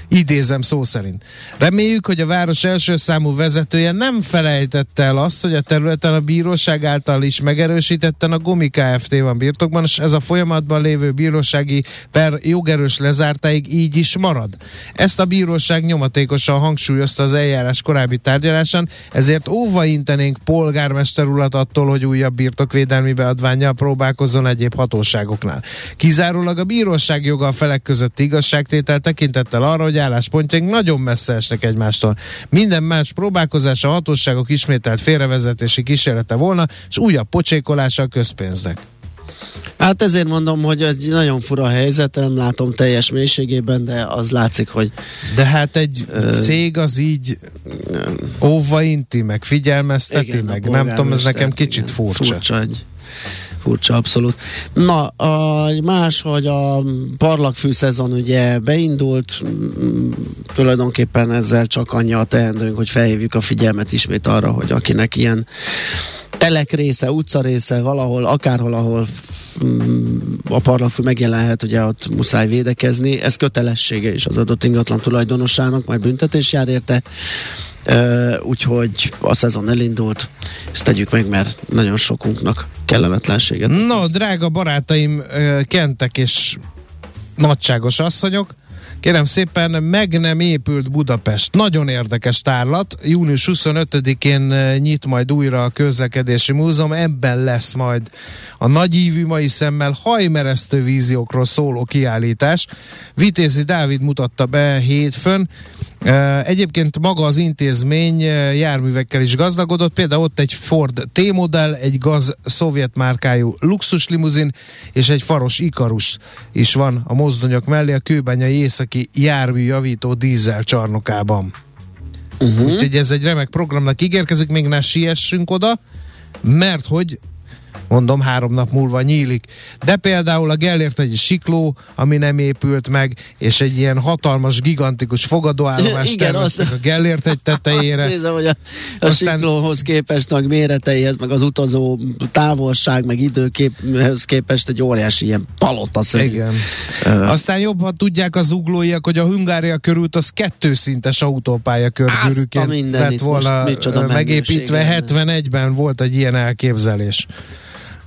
Idézem szó szerint. Reméljük, hogy a város első számú vezetője nem felejtette el azt, hogy a területen a bíróság által is megerősítetten a Gomi Kft. van birtokban, és ez a folyamatban lévő bírósági per jogerős lezártáig így is marad. Ezt a bíróság nyomatékosan hangsúlyozta az eljárás korábbi tárgyalásán, ezért óva intenénk polgármester urat attól, hogy újabb birtokvédelmi beadványjal próbálkozzon egyéb hatóságoknál. Kizárólag a bíróság joga a felek közötti igazságtétel tekintettel arra, hogy álláspontjaink nagyon messze esnek egymástól. Minden más próbálkozás a hatóságok ismételt félrevezetési kísérlete volna, és újabb pocsékolása a közpénznek. Hát ezért mondom, hogy egy nagyon fura helyzet, nem látom teljes mélységében, de az látszik, hogy De hát egy cég az így óva inti, meg figyelmezteti, igen, meg nem tudom, ez nekem kicsit igen, furcsa. Furcsa, egy, furcsa abszolút. Na, a, más, hogy a parlagfű szezon ugye beindult, tulajdonképpen ezzel csak annyi a teendőnk, hogy felhívjuk a figyelmet ismét arra, hogy akinek ilyen telek része, utca része, valahol, akárhol, ahol mm, a parlagfű megjelenhet, ugye ott muszáj védekezni. Ez kötelessége is az adott ingatlan tulajdonosának, majd büntetés jár érte. Uh, úgyhogy a szezon elindult, ezt tegyük meg, mert nagyon sokunknak kellemetlenséget. No, drága barátaim, kentek és nagyságos asszonyok, Kérem szépen, meg nem épült Budapest. Nagyon érdekes tárlat. Június 25-én eh, nyit majd újra a közlekedési múzeum. Ebben lesz majd a nagyívű mai szemmel hajmeresztő víziókról szóló kiállítás. Vitézi Dávid mutatta be hétfőn. Egyébként maga az intézmény járművekkel is gazdagodott, például ott egy Ford T-modell, egy gaz szovjet márkájú luxuslimuzin és egy faros Ikarus is van a mozdonyok mellé a kőbányai északi járműjavító dízel csarnokában. Uh-huh. Úgyhogy ez egy remek programnak ígérkezik, még ne siessünk oda, mert hogy mondom, három nap múlva nyílik. De például a Gellért egy sikló, ami nem épült meg, és egy ilyen hatalmas, gigantikus fogadóállomást terveztek a Gellért egy tetejére. Azt nézem, hogy a, a Aztán... siklóhoz képest, meg méreteihez, meg az utazó távolság, meg időképhez képest egy óriási ilyen palota Igen. Uh, Aztán jobban tudják az uglóiak, hogy a Hungária körült az kettőszintes autópálya körgyűrűként lett volna megépítve. 71-ben volt egy ilyen elképzelés.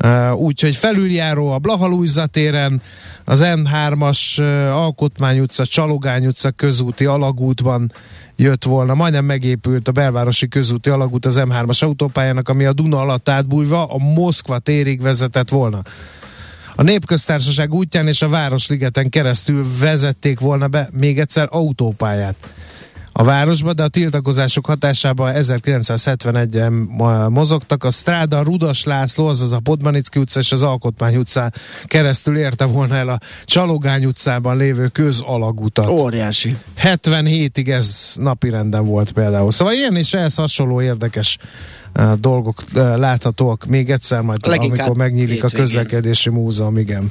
Uh, úgyhogy felüljáró a Blahalújza téren, az M3-as uh, Alkotmány utca, Csalogány utca közúti alagútban jött volna. Majdnem megépült a belvárosi közúti alagút az M3-as autópályának, ami a Duna alatt átbújva a Moszkva térig vezetett volna. A Népköztársaság útján és a Városligeten keresztül vezették volna be még egyszer autópályát a városba, de a tiltakozások hatásában 1971-en mozogtak. A Stráda Rudas László, azaz a Podmanicki utca és az Alkotmány utcán keresztül érte volna el a Csalogány utcában lévő közalagutat. Óriási. 77-ig ez napirenden volt például. Szóval ilyen és ehhez hasonló érdekes uh, dolgok uh, láthatóak még egyszer majd, Leginkább amikor megnyílik a közlekedési múzeum, igen.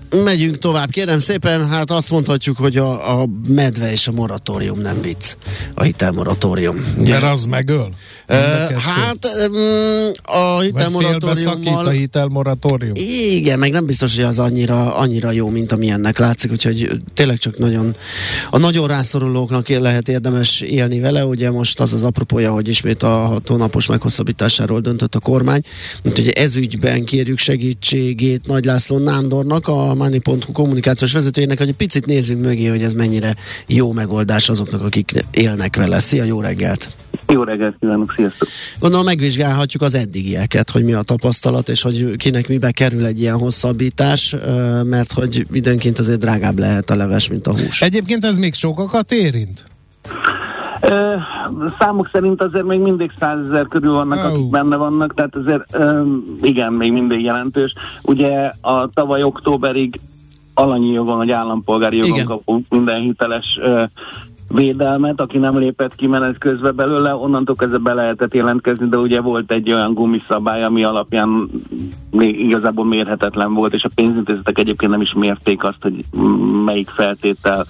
megyünk tovább. Kérem szépen, hát azt mondhatjuk, hogy a, a medve és a moratórium nem vicc. A hitelmoratórium. Mert az megöl? Uh, hát um, a hitelmoratóriummal... a hitelmoratórium? Igen, meg nem biztos, hogy az annyira, annyira jó, mint amilyennek látszik, úgyhogy tényleg csak nagyon a nagyon rászorulóknak lehet érdemes élni vele. Ugye most az az apropója, hogy ismét a hat hónapos meghosszabbításáról döntött a kormány. Úgyhogy ez ügyben kérjük segítségét Nagy László Nándornak, a Money.hu kommunikációs vezetőjének, hogy egy picit nézzünk mögé, hogy ez mennyire jó megoldás azoknak, akik élnek vele. Szia, jó reggelt! Jó reggelt kívánok, sziasztok! Gondolom megvizsgálhatjuk az eddigieket, hogy mi a tapasztalat, és hogy kinek mibe kerül egy ilyen hosszabbítás, mert hogy időnként azért drágább lehet a leves, mint a hús. Egyébként ez még sokakat érint? Ö, számok szerint azért még mindig százezer körül vannak, oh. akik benne vannak, tehát azért ö, igen, még mindig jelentős. Ugye a tavaly októberig alanyi jogon, vagy állampolgári jogon kapunk minden hiteles ö, védelmet, aki nem lépett ki menet közben belőle, onnantól kezdve be lehetett jelentkezni, de ugye volt egy olyan gumiszabály, ami alapján még igazából mérhetetlen volt, és a pénzintézetek egyébként nem is mérték azt, hogy melyik feltétel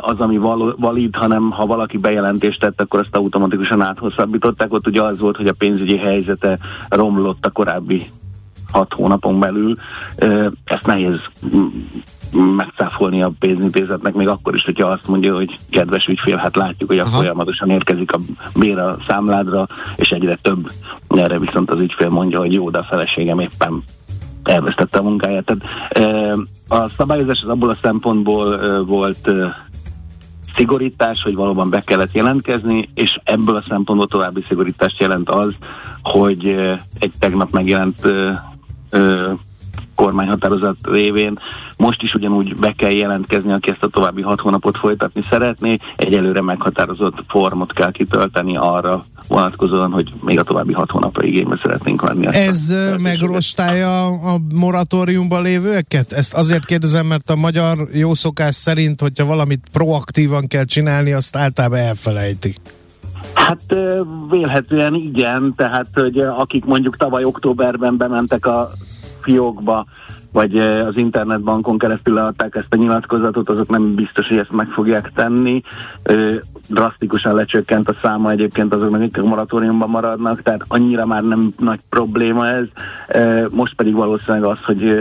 az, ami valid, hanem ha valaki bejelentést tett, akkor azt automatikusan áthosszabbították. Ott ugye az volt, hogy a pénzügyi helyzete romlott a korábbi hat hónapon belül. Ezt nehéz megcáfolni a pénzintézetnek, még akkor is, hogyha azt mondja, hogy kedves ügyfél, hát látjuk, hogy a folyamatosan érkezik a bér a számládra, és egyre több. Erre viszont az ügyfél mondja, hogy jó, de a feleségem éppen elvesztette a munkáját. Tehát a szabályozás az abból a szempontból volt szigorítás, hogy valóban be kellett jelentkezni, és ebből a szempontból további szigorítást jelent az, hogy egy tegnap megjelent kormányhatározat révén most is ugyanúgy be kell jelentkezni, aki ezt a további hat hónapot folytatni szeretné, egyelőre meghatározott formot kell kitölteni arra vonatkozóan, hogy még a további hat hónapra igénybe szeretnénk venni. Ez megrostálja a moratóriumban lévőeket? Ezt azért kérdezem, mert a magyar jószokás szerint, hogyha valamit proaktívan kell csinálni, azt általában elfelejtik. Hát vélhetően igen, tehát hogy akik mondjuk tavaly októberben bementek a fiókba, vagy az internetbankon keresztül leadták ezt a nyilatkozatot, azok nem biztos, hogy ezt meg fogják tenni. Drasztikusan lecsökkent a száma egyébként azoknak, akik moratóriumban maradnak, tehát annyira már nem nagy probléma ez. Most pedig valószínűleg az, hogy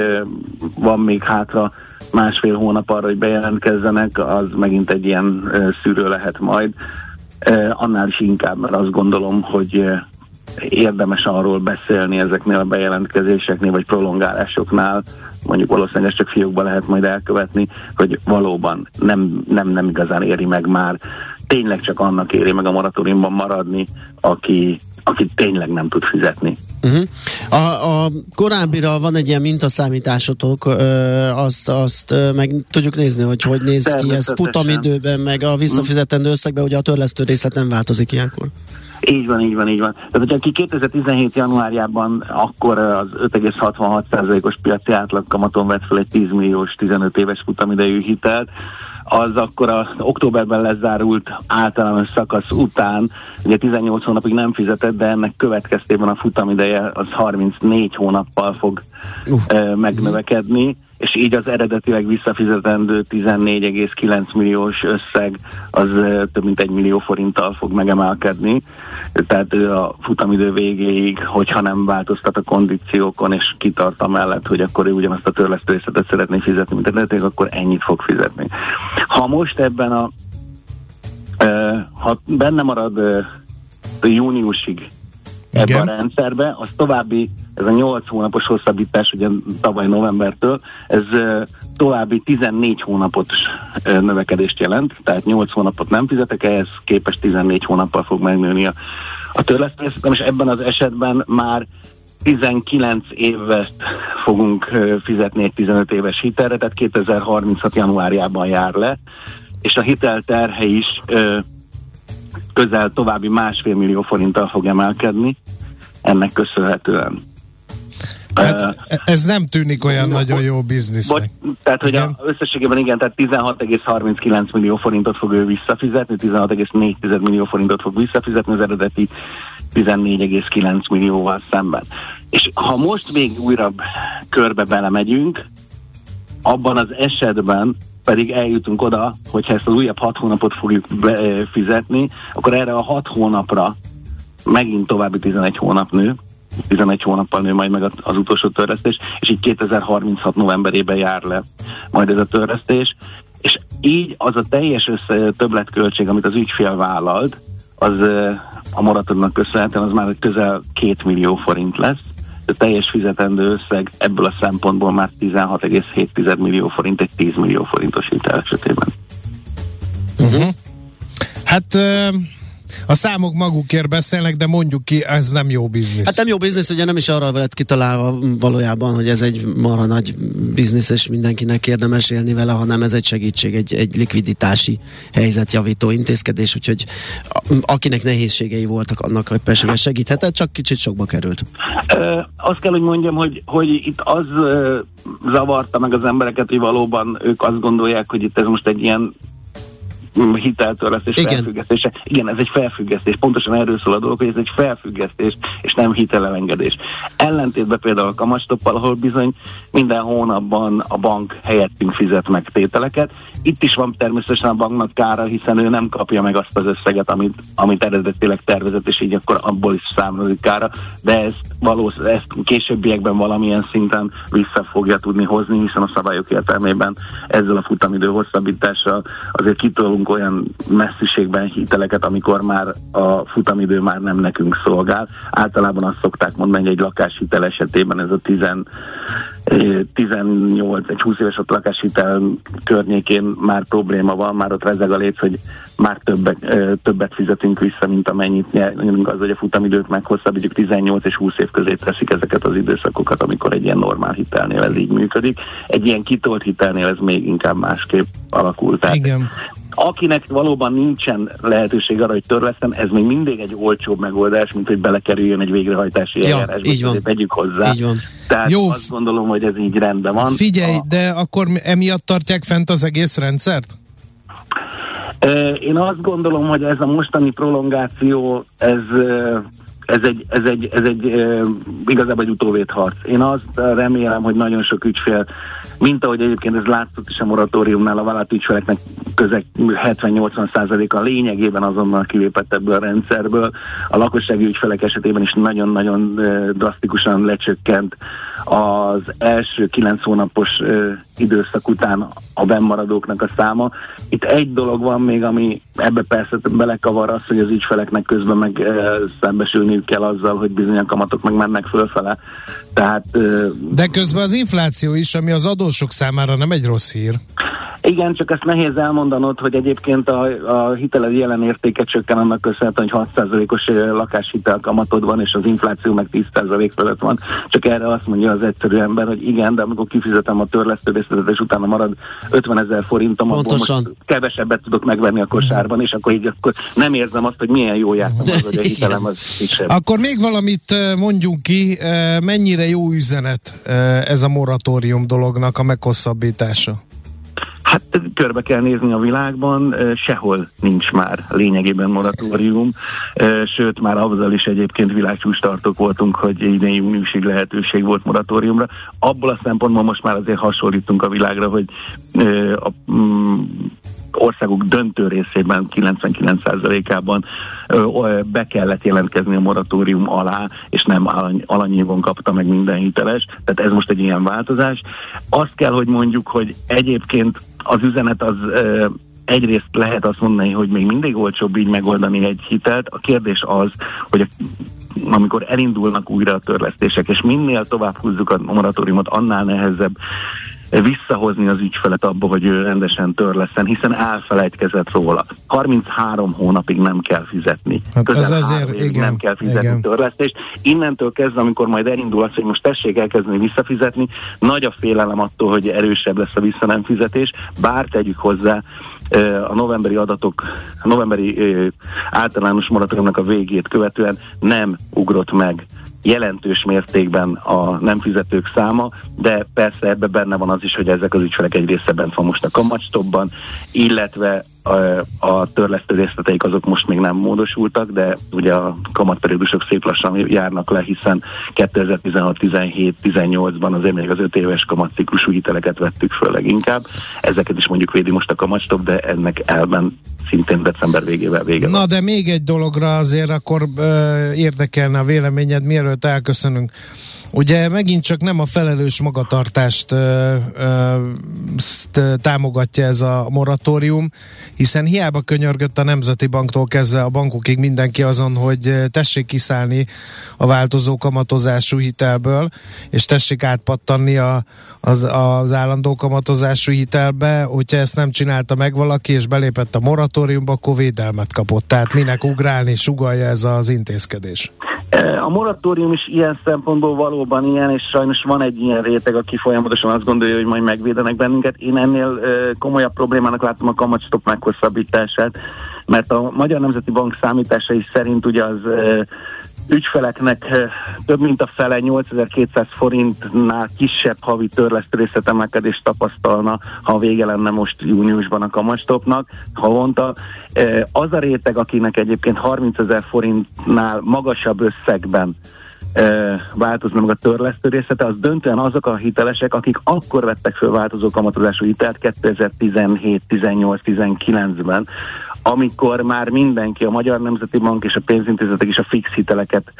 van még hátra másfél hónap arra, hogy bejelentkezzenek, az megint egy ilyen szűrő lehet majd annál is inkább, mert azt gondolom, hogy érdemes arról beszélni ezeknél a bejelentkezéseknél, vagy prolongálásoknál, mondjuk valószínűleg ezt csak fiókba lehet majd elkövetni, hogy valóban nem, nem, nem igazán éri meg már, tényleg csak annak éri meg a moratóriumban maradni, aki, aki tényleg nem tud fizetni. Uh-huh. A, a korábbira van egy ilyen mintaszámításotok, ö, azt, azt ö, meg tudjuk nézni, hogy hogy néz ki ez futamidőben, meg a visszafizetendő összegben, ugye a törlesztő részlet nem változik ilyenkor. Így van, így van, így van. Tehát, hogyha aki 2017. januárjában akkor az 5,66%-os piaci átlagkamaton vett fel egy 10 milliós 15 éves futamidejű hitelt, az akkor a októberben lezárult általános szakasz után, ugye 18 hónapig nem fizetett, de ennek következtében a futamideje az 34 hónappal fog uh. megnövekedni és így az eredetileg visszafizetendő 14,9 milliós összeg az több mint egy millió forinttal fog megemelkedni. Tehát a futamidő végéig, hogyha nem változtat a kondíciókon, és kitart a mellett, hogy akkor ő ugyanazt a törlesztő részletet szeretné fizetni, mint eredetileg, akkor ennyit fog fizetni. Ha most ebben a ha benne marad júniusig ebbe a rendszerbe, az további, ez a 8 hónapos hosszabbítás, ugye tavaly novembertől, ez további 14 hónapot növekedést jelent, tehát 8 hónapot nem fizetek, ehhez képest 14 hónappal fog megnőni a, a törlesztés, és ebben az esetben már 19 évet fogunk fizetni egy 15 éves hitelre, tehát 2036 januárjában jár le, és a hitelterhe is közel további másfél millió forinttal fog emelkedni ennek köszönhetően. Hát ez nem tűnik olyan uh, nagyon jó biznisznek. tehát, hogy a, összességében igen, tehát 16,39 millió forintot fog ő visszafizetni, 16,4 millió forintot fog visszafizetni az eredeti 14,9 millióval szemben. És ha most még újra körbe belemegyünk, abban az esetben pedig eljutunk oda, hogyha ezt az újabb hat hónapot fogjuk fizetni, akkor erre a hat hónapra megint további 11 hónap nő, 11 hónappal nő majd meg az utolsó törlesztés, és így 2036 novemberében jár le majd ez a törlesztés, és így az a teljes össze, többletköltség, amit az ügyfél vállalt, az a moratóriumnak köszönhetően az már közel 2 millió forint lesz, teljes fizetendő összeg ebből a szempontból már 16,7 millió forint egy 10 millió forintos hitel esetében. Uh-huh. Hát uh a számok magukért beszélnek, de mondjuk ki, ez nem jó biznisz. Hát nem jó biznisz, ugye nem is arra lett kitalálva valójában, hogy ez egy marha nagy biznisz, és mindenkinek érdemes élni vele, hanem ez egy segítség, egy, egy likviditási helyzetjavító intézkedés, úgyhogy akinek nehézségei voltak, annak hogy persze segíthetett, csak kicsit sokba került. Ö, azt kell, hogy mondjam, hogy, hogy itt az ö, zavarta meg az embereket, hogy valóban ők azt gondolják, hogy itt ez most egy ilyen hiteltörlesztés Igen. felfüggesztése. Igen, ez egy felfüggesztés. Pontosan erről szól a dolog, hogy ez egy felfüggesztés, és nem hitelelengedés. Ellentétben például a kamastoppal, ahol bizony minden hónapban a bank helyettünk fizet meg tételeket. Itt is van természetesen a banknak kára, hiszen ő nem kapja meg azt az összeget, amit, amit eredetileg tervezett, és így akkor abból is számolódik kára, de ezt, valószínűleg ezt későbbiekben valamilyen szinten vissza fogja tudni hozni, hiszen a szabályok értelmében ezzel a futamidő hosszabbítással azért kitolunk kapunk olyan messziségben hiteleket, amikor már a futamidő már nem nekünk szolgál. Általában azt szokták mondani, hogy egy lakáshitel esetében ez a 10, 18, egy 20 éves ott lakáshitel környékén már probléma van, már ott rezeg a léc, hogy már többet, többet fizetünk vissza, mint amennyit nyerünk az, hogy a futamidőt meghosszabbítjuk 18 és 20 év közé teszik ezeket az időszakokat, amikor egy ilyen normál hitelnél ez így működik. Egy ilyen kitolt hitelnél ez még inkább másképp alakul. Tehát Igen. Akinek valóban nincsen lehetőség arra, hogy törlesztem, ez még mindig egy olcsóbb megoldás, mint hogy belekerüljön egy végrehajtási ja, eljárásba. Így van. Tegyük hozzá. Így van. Tehát Jó. azt gondolom, hogy ez így rendben van. Figyelj, a... de akkor emiatt tartják fent az egész rendszert? Én azt gondolom, hogy ez a mostani prolongáció, ez ez egy, ez egy, ez egy e, igazából egy utóvédharc. Én azt remélem, hogy nagyon sok ügyfél, mint ahogy egyébként ez látszott is a moratóriumnál, a vállalat ügyfeleknek közel 70-80 a lényegében azonnal kilépett ebből a rendszerből. A lakossági ügyfelek esetében is nagyon-nagyon drasztikusan lecsökkent az első 9 hónapos e, időszak után a bennmaradóknak a száma. Itt egy dolog van még, ami ebbe persze belekavar az, hogy az ügyfeleknek közben meg e, szembesülniük kell azzal, hogy bizony a kamatok meg mennek fölfele. Tehát, e, De közben az infláció is, ami az adósok számára nem egy rossz hír. Igen, csak ezt nehéz elmondanod, hogy egyébként a, a hiteled jelen értéke csökken annak köszönhetően, hogy 6%-os lakáshitel kamatod van, és az infláció meg 10% fölött van. Csak erre azt mondja az egyszerű ember, hogy igen, de amikor kifizetem a törlesztő és utána marad 50 ezer forintom, Pontosan. abból most kevesebbet tudok megvenni a kosárban, és akkor így akkor nem érzem azt, hogy milyen jó jártam az, hogy a hitelem az kisebb. Akkor még valamit mondjunk ki, mennyire jó üzenet ez a moratórium dolognak a meghosszabbítása? Hát körbe kell nézni a világban, sehol nincs már lényegében moratórium, sőt már azzal is egyébként világcsústartók voltunk, hogy idén júniusig lehetőség volt moratóriumra. Abból a szempontból most már azért hasonlítunk a világra, hogy a mm, országok döntő részében, 99%-ában be kellett jelentkezni a moratórium alá, és nem alany, alanyévon kapta meg minden hiteles. Tehát ez most egy ilyen változás. Azt kell, hogy mondjuk, hogy egyébként az üzenet az egyrészt lehet azt mondani, hogy még mindig olcsóbb így megoldani egy hitelt. A kérdés az, hogy amikor elindulnak újra a törlesztések, és minél tovább húzzuk a moratóriumot, annál nehezebb visszahozni az ügyfelet abba, hogy ő rendesen törleszen, hiszen elfelejtkezett róla. 33 hónapig nem kell fizetni. Hát Közel ez azért, igen, nem kell fizetni igen. törlesztést. Innentől kezdve, amikor majd elindul az, hogy most tessék elkezdeni visszafizetni, nagy a félelem attól, hogy erősebb lesz a vissza nem fizetés, bár tegyük hozzá, a novemberi adatok, a novemberi általános moratóriumnak a végét követően nem ugrott meg jelentős mértékben a nem fizetők száma, de persze ebben benne van az is, hogy ezek az ügyfelek egy része bent van most a kamatstopban, illetve a törlesztő részleteik azok most még nem módosultak, de ugye a kamatperiódusok szép lassan járnak le, hiszen 2016-17-18-ban azért még az 5 éves kamatciklusú hiteleket vettük föl leginkább. Ezeket is mondjuk védi most a kamatstop, de ennek elben szintén december végével vége. Na de még egy dologra azért akkor ö, érdekelne a véleményed, mielőtt elköszönünk. Ugye megint csak nem a felelős magatartást ö, ö, támogatja ez a moratórium, hiszen hiába könyörgött a Nemzeti Banktól kezdve a bankokig mindenki azon, hogy tessék kiszállni a változó kamatozású hitelből, és tessék átpattanni a, az, az állandó kamatozású hitelbe, hogyha ezt nem csinálta meg valaki, és belépett a moratóriumba, akkor védelmet kapott. Tehát minek ugrálni, sugalja ez az intézkedés? A moratórium is ilyen szempontból valóban ilyen, és sajnos van egy ilyen réteg, aki folyamatosan azt gondolja, hogy majd megvédenek bennünket. Én ennél komolyabb problémának látom a kamatstop meghosszabbítását, mert a Magyar Nemzeti Bank számításai szerint ugye az ügyfeleknek több mint a fele 8200 forintnál kisebb havi törlesztő részletemelkedést tapasztalna, ha vége lenne most júniusban a kamastopnak havonta. Az a réteg, akinek egyébként 30 ezer forintnál magasabb összegben változna meg a törlesztő részlete, az döntően azok a hitelesek, akik akkor vettek föl változó kamatozású hitelt 2017, 18, 19-ben, amikor már mindenki, a Magyar Nemzeti Bank és a pénzintézetek is a fix hiteleket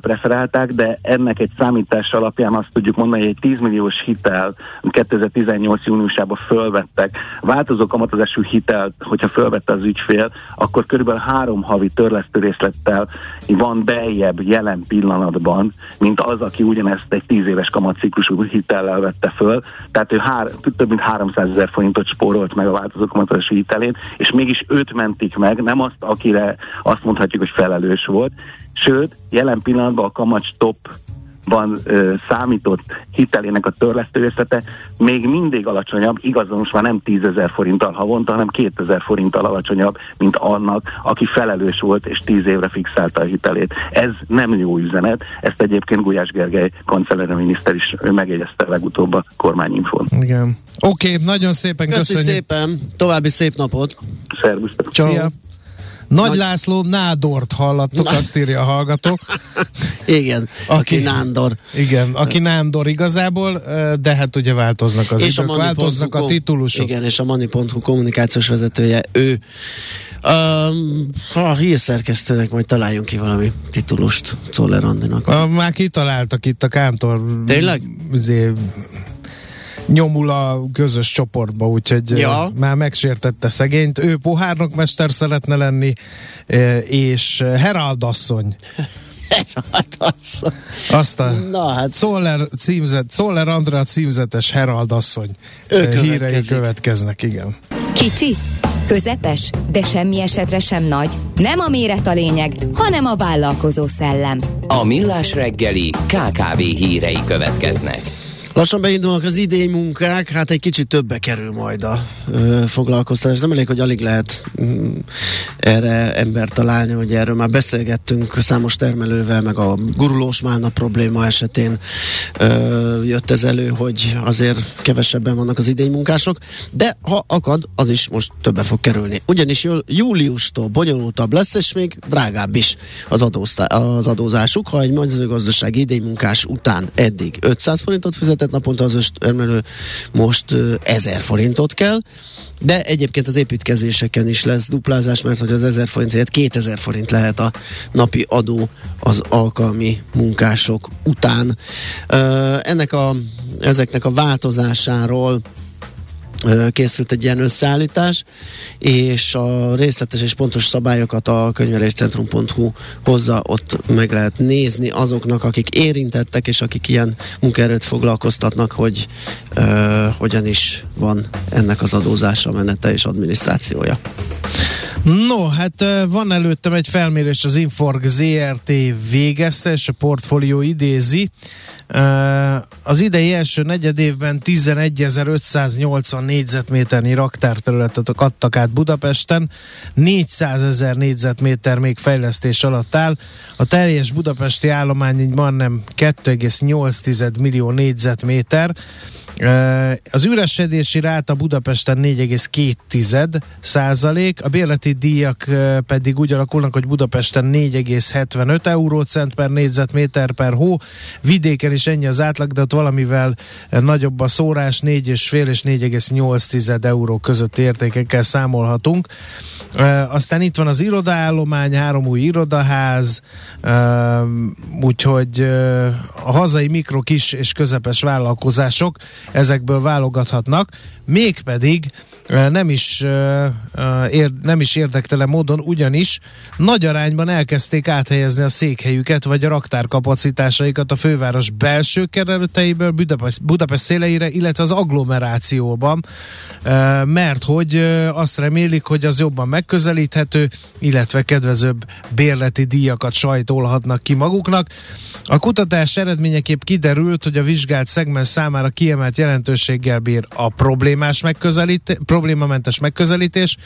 preferálták, de ennek egy számítás alapján azt tudjuk mondani, hogy egy 10 milliós hitel 2018. júniusában fölvettek, változó kamatozású hitelt, hogyha fölvette az ügyfél, akkor körülbelül három havi törlesztő részlettel van beljebb jelen pillanatban, mint az, aki ugyanezt egy 10 éves kamatciklusú hitellel vette föl, tehát ő hár, több mint 300 ezer forintot spórolt meg a változó kamatozású hitelén, és mégis őt mentik meg, nem azt, akire azt mondhatjuk, hogy felelős volt, Sőt, jelen pillanatban a kamat stop van ö, számított hitelének a részlete még mindig alacsonyabb, igaz, most már nem 10 ezer forinttal havonta, hanem 2000 forinttal alacsonyabb, mint annak, aki felelős volt és 10 évre fixálta a hitelét. Ez nem jó üzenet, ezt egyébként Gulyás Gergely miniszter is megjegyezte legutóbb a kormányinfon. Igen. Oké, okay, nagyon szépen köszönjük. Köszönjük szépen, további szép napot. Szervusztok. Szia. Nagy, Nagy László Nádort hallattuk, azt írja a hallgató. igen, aki, aki Nándor. Igen, aki Nándor igazából, de hát ugye változnak az és idők, a változnak a titulusok. Igen, és a Money.hu kommunikációs vezetője, ő Um, a hírszerkesztőnek majd találjunk ki valami titulust Czoller Andinak. A, már kitaláltak itt a Kántor. Tényleg? Zé, nyomul a közös csoportba, úgyhogy ja. már megsértette szegényt. Ő pohárnokmester szeretne lenni, és Herald asszony. Herald asszony. Azt a Na, hát. Szoller, címzet, Szoller Andrea címzetes Herald asszony ő hírei következnek, igen. Kicsi, közepes, de semmi esetre sem nagy. Nem a méret a lényeg, hanem a vállalkozó szellem. A Millás reggeli KKV hírei következnek. Lassan beindulnak az idény munkák, hát egy kicsit többe kerül majd a ö, foglalkoztatás. Nem elég, hogy alig lehet mm, erre embert találni, hogy erről már beszélgettünk számos termelővel, meg a gurulós málna probléma esetén ö, jött ez elő, hogy azért kevesebben vannak az idény munkások, de ha akad, az is most többe fog kerülni. Ugyanis júliustól bonyolultabb lesz, és még drágább is az, adózta- az adózásuk. Ha egy mezőgazdasági idény munkás után eddig 500 forintot fizetett, fizetett naponta az östermelő most 1000 forintot kell, de egyébként az építkezéseken is lesz duplázás, mert hogy az 1000 forint helyett 2000 forint lehet a napi adó az alkalmi munkások után. Ennek a, ezeknek a változásáról készült egy ilyen összeállítás, és a részletes és pontos szabályokat a könyveléscentrum.hu hozza, ott meg lehet nézni azoknak, akik érintettek, és akik ilyen munkaerőt foglalkoztatnak, hogy uh, hogyan is van ennek az adózása, menete és adminisztrációja. No, hát van előttem egy felmérés, az Inforg ZRT végezte, és a portfólió idézi. Az idei első negyed évben 11.580 négyzetméternyi raktárterületet adtak át Budapesten, 400 ezer négyzetméter még fejlesztés alatt áll. A teljes budapesti állomány így majdnem 2,8 millió négyzetméter, az üresedési ráta Budapesten 4,2 százalék, a bérleti díjak pedig úgy alakulnak, hogy Budapesten 4,75 eurócent per négyzetméter per hó, vidéken is ennyi az átlag, de ott valamivel nagyobb a szórás, 4,5 és 4,8 euró közötti értékekkel számolhatunk. Aztán itt van az irodaállomány, három új irodaház, úgyhogy a hazai mikro, kis és közepes vállalkozások ezekből válogathatnak, mégpedig nem is, nem is érdektelen módon, ugyanis nagy arányban elkezdték áthelyezni a székhelyüket, vagy a raktárkapacitásaikat a főváros belső kerületeiből Budapest, Budapest széleire, illetve az agglomerációban, mert hogy azt remélik, hogy az jobban megközelíthető, illetve kedvezőbb bérleti díjakat sajtolhatnak ki maguknak. A kutatás eredményeképp kiderült, hogy a vizsgált szegmens számára kiemelt jelentőséggel bír a problémás megközelítés, problémamentes megközelítés,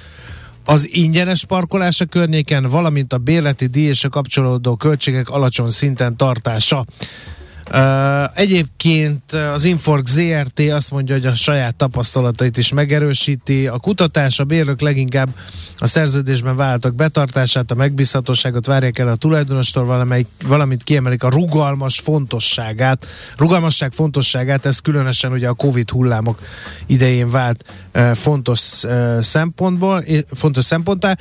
az ingyenes parkolás a környéken, valamint a bérleti díj és a kapcsolódó költségek alacsony szinten tartása. Egyébként az Inforg ZRT azt mondja, hogy a saját tapasztalatait is megerősíti. A kutatás, a bérlők leginkább a szerződésben vállaltak betartását, a megbízhatóságot várják el a tulajdonostól, valamelyik, valamint kiemelik a rugalmas fontosságát. Rugalmasság fontosságát, ez különösen ugye a Covid hullámok idején vált uh, fontos uh, szempontból, fontos szemponttá,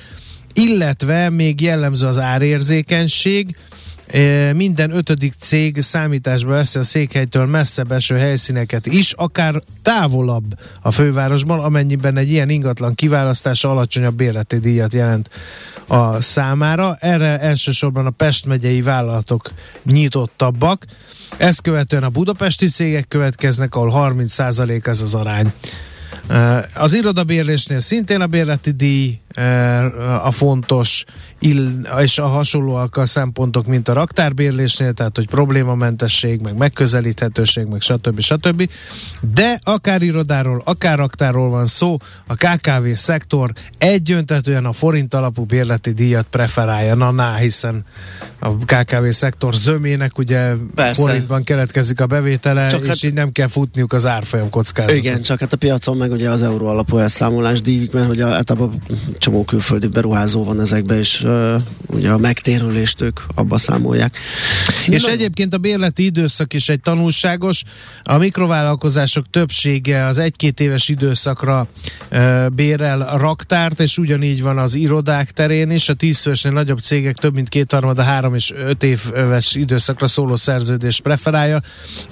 illetve még jellemző az árérzékenység, minden ötödik cég számításba veszi a székhelytől messzebb eső helyszíneket is, akár távolabb a fővárosban, amennyiben egy ilyen ingatlan kiválasztása alacsonyabb bérleti díjat jelent a számára. Erre elsősorban a Pest megyei vállalatok nyitottabbak. Ezt követően a budapesti cégek következnek, ahol 30% ez az arány. Az irodabérlésnél szintén a bérleti díj a fontos, és a hasonlóak a szempontok, mint a raktárbérlésnél, tehát hogy problémamentesség, meg megközelíthetőség, meg stb. stb. De akár irodáról, akár raktárról van szó, a KKV szektor egyöntetően a forint alapú bérleti díjat preferálja, na, na hiszen a KKV szektor zömének ugye Persze. forintban keletkezik a bevétele, csak és hát, így nem kell futniuk az árfolyam kockázatot. Igen, csak hát a piacon meg ugye az euró alapú elszámolás dívik, mert hogy általában csomó külföldi beruházó van ezekbe, és uh, ugye a megtérülést ők abba számolják. És Na, egyébként a bérleti időszak is egy tanulságos. A mikrovállalkozások többsége az egy-két éves időszakra uh, bérel raktárt, és ugyanígy van az irodák terén is. A tízfősnél nagyobb cégek több mint két a három és öt éves időszakra szóló szerződés preferálja.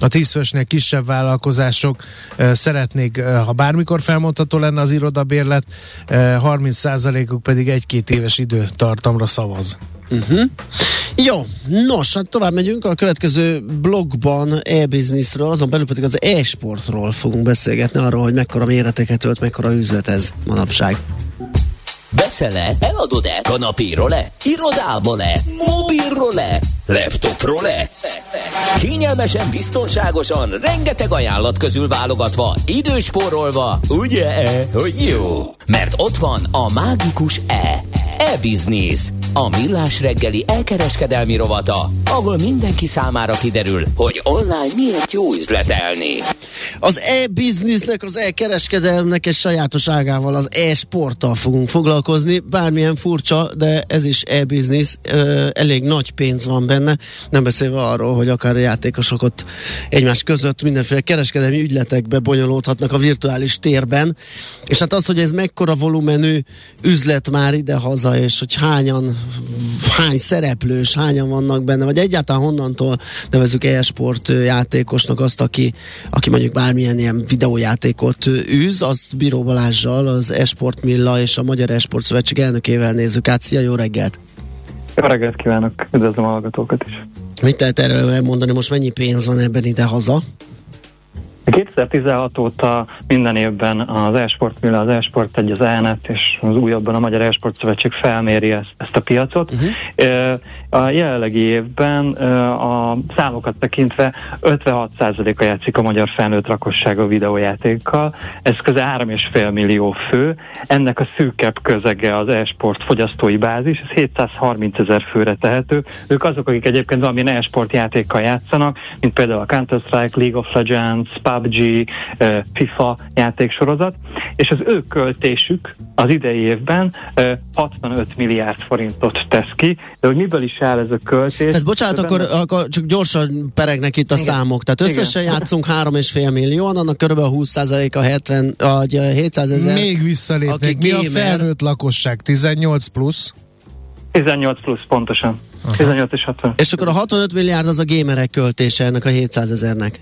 A tízfősnél kisebb vállalkozások uh, szeretnék, uh, ha bármikor felmondható lenne az irodabérlet, uh, 30%-uk pedig egy-két éves időtartamra szavaz. Uh-huh. Jó, nos, hát tovább megyünk. A következő blogban e-businessről, azon belül pedig az e-sportról fogunk beszélgetni, arról, hogy mekkora méreteket ölt, mekkora üzlet ez manapság. Veszel-e? Eladod-e? Kanapéról-e? Irodából-e? Mobilról-e? Laptopról-e? Kényelmesen, biztonságosan, rengeteg ajánlat közül válogatva, időspórolva, ugye-e, hogy jó? Mert ott van a mágikus E. E-Business. A millás reggeli elkereskedelmi rovata, ahol mindenki számára kiderül, hogy online miért jó üzletelni. Az e-businessnek, az e-kereskedelmnek és sajátosságával, az e-sporttal fogunk foglalkozni. Bármilyen furcsa, de ez is e-business. Elég nagy pénz van benne. Nem beszélve arról, hogy akár a játékosok egymás között mindenféle kereskedelmi ügyletekbe bonyolódhatnak a virtuális térben. És hát az, hogy ez mekkora volumenű üzlet már ide-haza, és hogy hányan, hány szereplős, hányan vannak benne, vagy egyáltalán honnantól nevezük e-sport játékosnak azt, aki, aki mondjuk bármilyen ilyen videójátékot űz, azt Bíró Balázsjal, az Esport Milla és a Magyar Esport Szövetség elnökével nézzük át. Szia, jó reggelt! Jó reggelt kívánok, üdvözlöm a hallgatókat is! Mit lehet erről mondani, most mennyi pénz van ebben ide-haza? 2016 óta minden évben az Esport Mille, az Esport egy az ELNET és az újabban a Magyar Esport Szövetség felméri ezt, ezt a piacot. Uh-huh. A jelenlegi évben a számokat tekintve 56%-a játszik a magyar felnőtt lakossága videójátékkal. Ez közel 3,5 millió fő. Ennek a szűkebb közege az e-sport fogyasztói bázis, ez 730 ezer főre tehető. Ők azok, akik egyébként valamilyen e-sport játékkal játszanak, mint például a Counter-Strike, League of Legends, PUBG, FIFA játéksorozat, és az ő költésük az idei évben 65 milliárd forintot tesz ki, de hogy miből is áll ez a költés? Tehát bocsánat, akkor, akkor csak gyorsan peregnek itt a Igen. számok. Tehát összesen Igen. játszunk 3,5 millióan, annak kb. 20% a 70, a 700 ezer. Még visszalépnek. Mi a felnőtt lakosság? 18 plusz? 18 plusz, pontosan. Aha. 18 és 60. És akkor a 65 milliárd az a gémerek költése ennek a 700 ezernek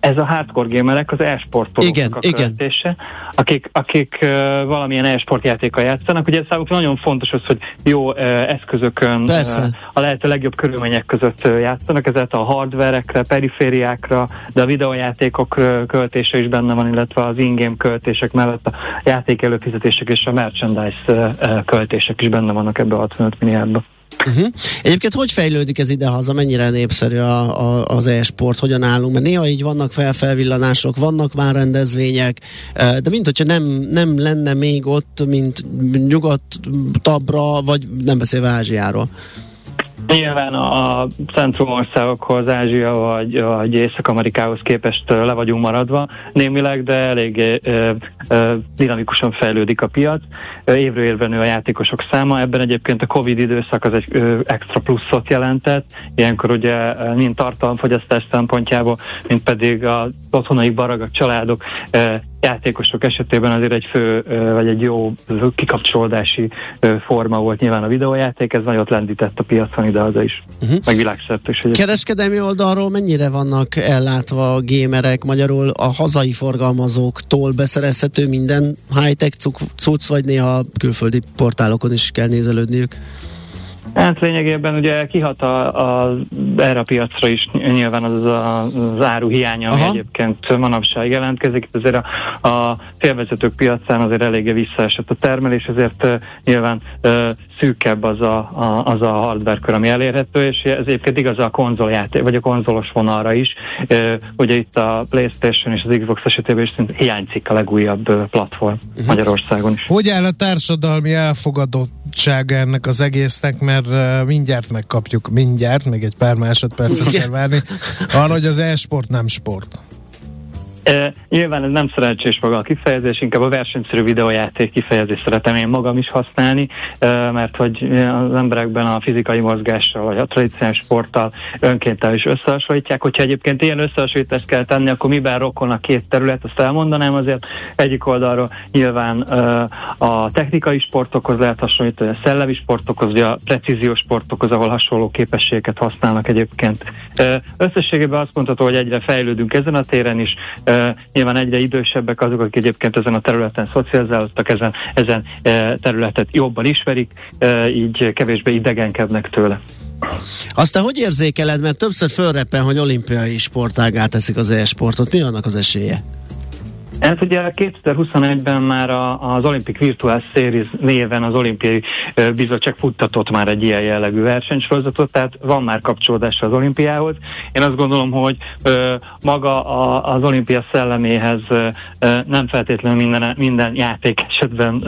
ez a hardcore gamerek az e-sportolóknak a költése, akik, akik uh, valamilyen e-sport játékkal játszanak. Ugye számukra nagyon fontos az, hogy jó uh, eszközökön uh, a lehető legjobb körülmények között uh, játszanak, ezért a hardverekre, perifériákra, de a videójátékok uh, költése is benne van, illetve az in-game költések mellett a játék előfizetések és a merchandise uh, költések is benne vannak ebbe a 65 milliárdba. Uh-huh. Egyébként hogy fejlődik ez ide-haza, mennyire népszerű a, a, az e-sport, hogyan állunk? Mert néha így vannak felfelvillanások, vannak már rendezvények, de mint hogyha nem, nem lenne még ott, mint nyugatabbra, vagy nem beszélve Ázsiáról. Nyilván a centrumországokhoz, Ázsia vagy, vagy Észak-Amerikához képest le vagyunk maradva némileg, de elég dinamikusan fejlődik a piac. Évről évre nő a játékosok száma, ebben egyébként a Covid időszak az egy extra pluszot jelentett. Ilyenkor ugye mind tartalomfogyasztás szempontjából, mint pedig a otthonai barag, a családok játékosok esetében azért egy fő, vagy egy jó kikapcsolódási forma volt nyilván a videójáték, ez nagyot lendített a piacon ide az is, uh-huh. meg világszerte is. Kereskedelmi oldalról mennyire vannak ellátva a gémerek, magyarul a hazai forgalmazóktól beszerezhető minden high-tech cucc, vagy néha külföldi portálokon is kell nézelődniük? Hát lényegében ugye kihat a, a, erre a piacra is nyilván az a, az áru hiánya, ami Aha. egyébként manapság jelentkezik. Azért a, a félvezetők piacán azért eléggé visszaesett a termelés, ezért uh, nyilván uh, szűkebb az a, a, az a hardware kör, ami elérhető, és ez egyébként igaz a konzoljáték, vagy a konzolos vonalra is. Uh, ugye itt a Playstation és az Xbox esetében is hiányzik a legújabb uh, platform uh-huh. Magyarországon is. Hogy áll a társadalmi elfogadottsága ennek az egésznek, mert uh, mindjárt megkapjuk, mindjárt, még egy pár másodpercet kell várni, arra, hogy az e-sport nem sport. E, nyilván ez nem szerencsés maga a kifejezés, inkább a versenyszerű videójáték kifejezést szeretem én magam is használni, e, mert hogy az emberekben a fizikai mozgással vagy a tradicionális sporttal önkéntel is összehasonlítják. Hogyha egyébként ilyen összehasonlítást kell tenni, akkor miben rokon a két terület, azt elmondanám azért. Egyik oldalról nyilván e, a technikai sportokhoz lehet hasonlítani, a szellemi sportokhoz, vagy a precíziós sportokhoz, ahol hasonló képességeket használnak egyébként. E, összességében azt mondható, hogy egyre fejlődünk ezen a téren is, nyilván egyre idősebbek azok, akik egyébként ezen a területen szocializálódtak, ezen, ezen területet jobban ismerik, így kevésbé idegenkednek tőle. Aztán hogy érzékeled, mert többször fölreppen, hogy olimpiai sportágá teszik az e-sportot. Mi annak az esélye? Ez ugye 2021-ben már az Olympic Virtual Series néven az Olimpiai Bizottság futtatott már egy ilyen jellegű versenysorozatot, tehát van már kapcsolódása az olimpiához. Én azt gondolom, hogy maga az olimpia szelleméhez nem feltétlenül minden, minden játék esetben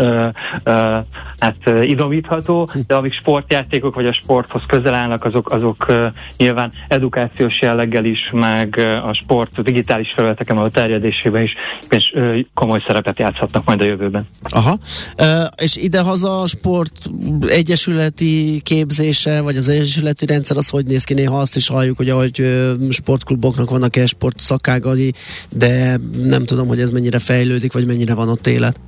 hát idomítható, de amik sportjátékok vagy a sporthoz közel állnak, azok, azok ö, nyilván edukációs jelleggel is, meg a sport digitális felületeken a terjedésében is és komoly szerepet játszhatnak majd a jövőben. Aha. És idehaza a sport egyesületi képzése, vagy az egyesületi rendszer, az hogy néz ki? Néha azt is halljuk, hogy ahogy sportkluboknak vannak e sport de nem tudom, hogy ez mennyire fejlődik, vagy mennyire van ott élet.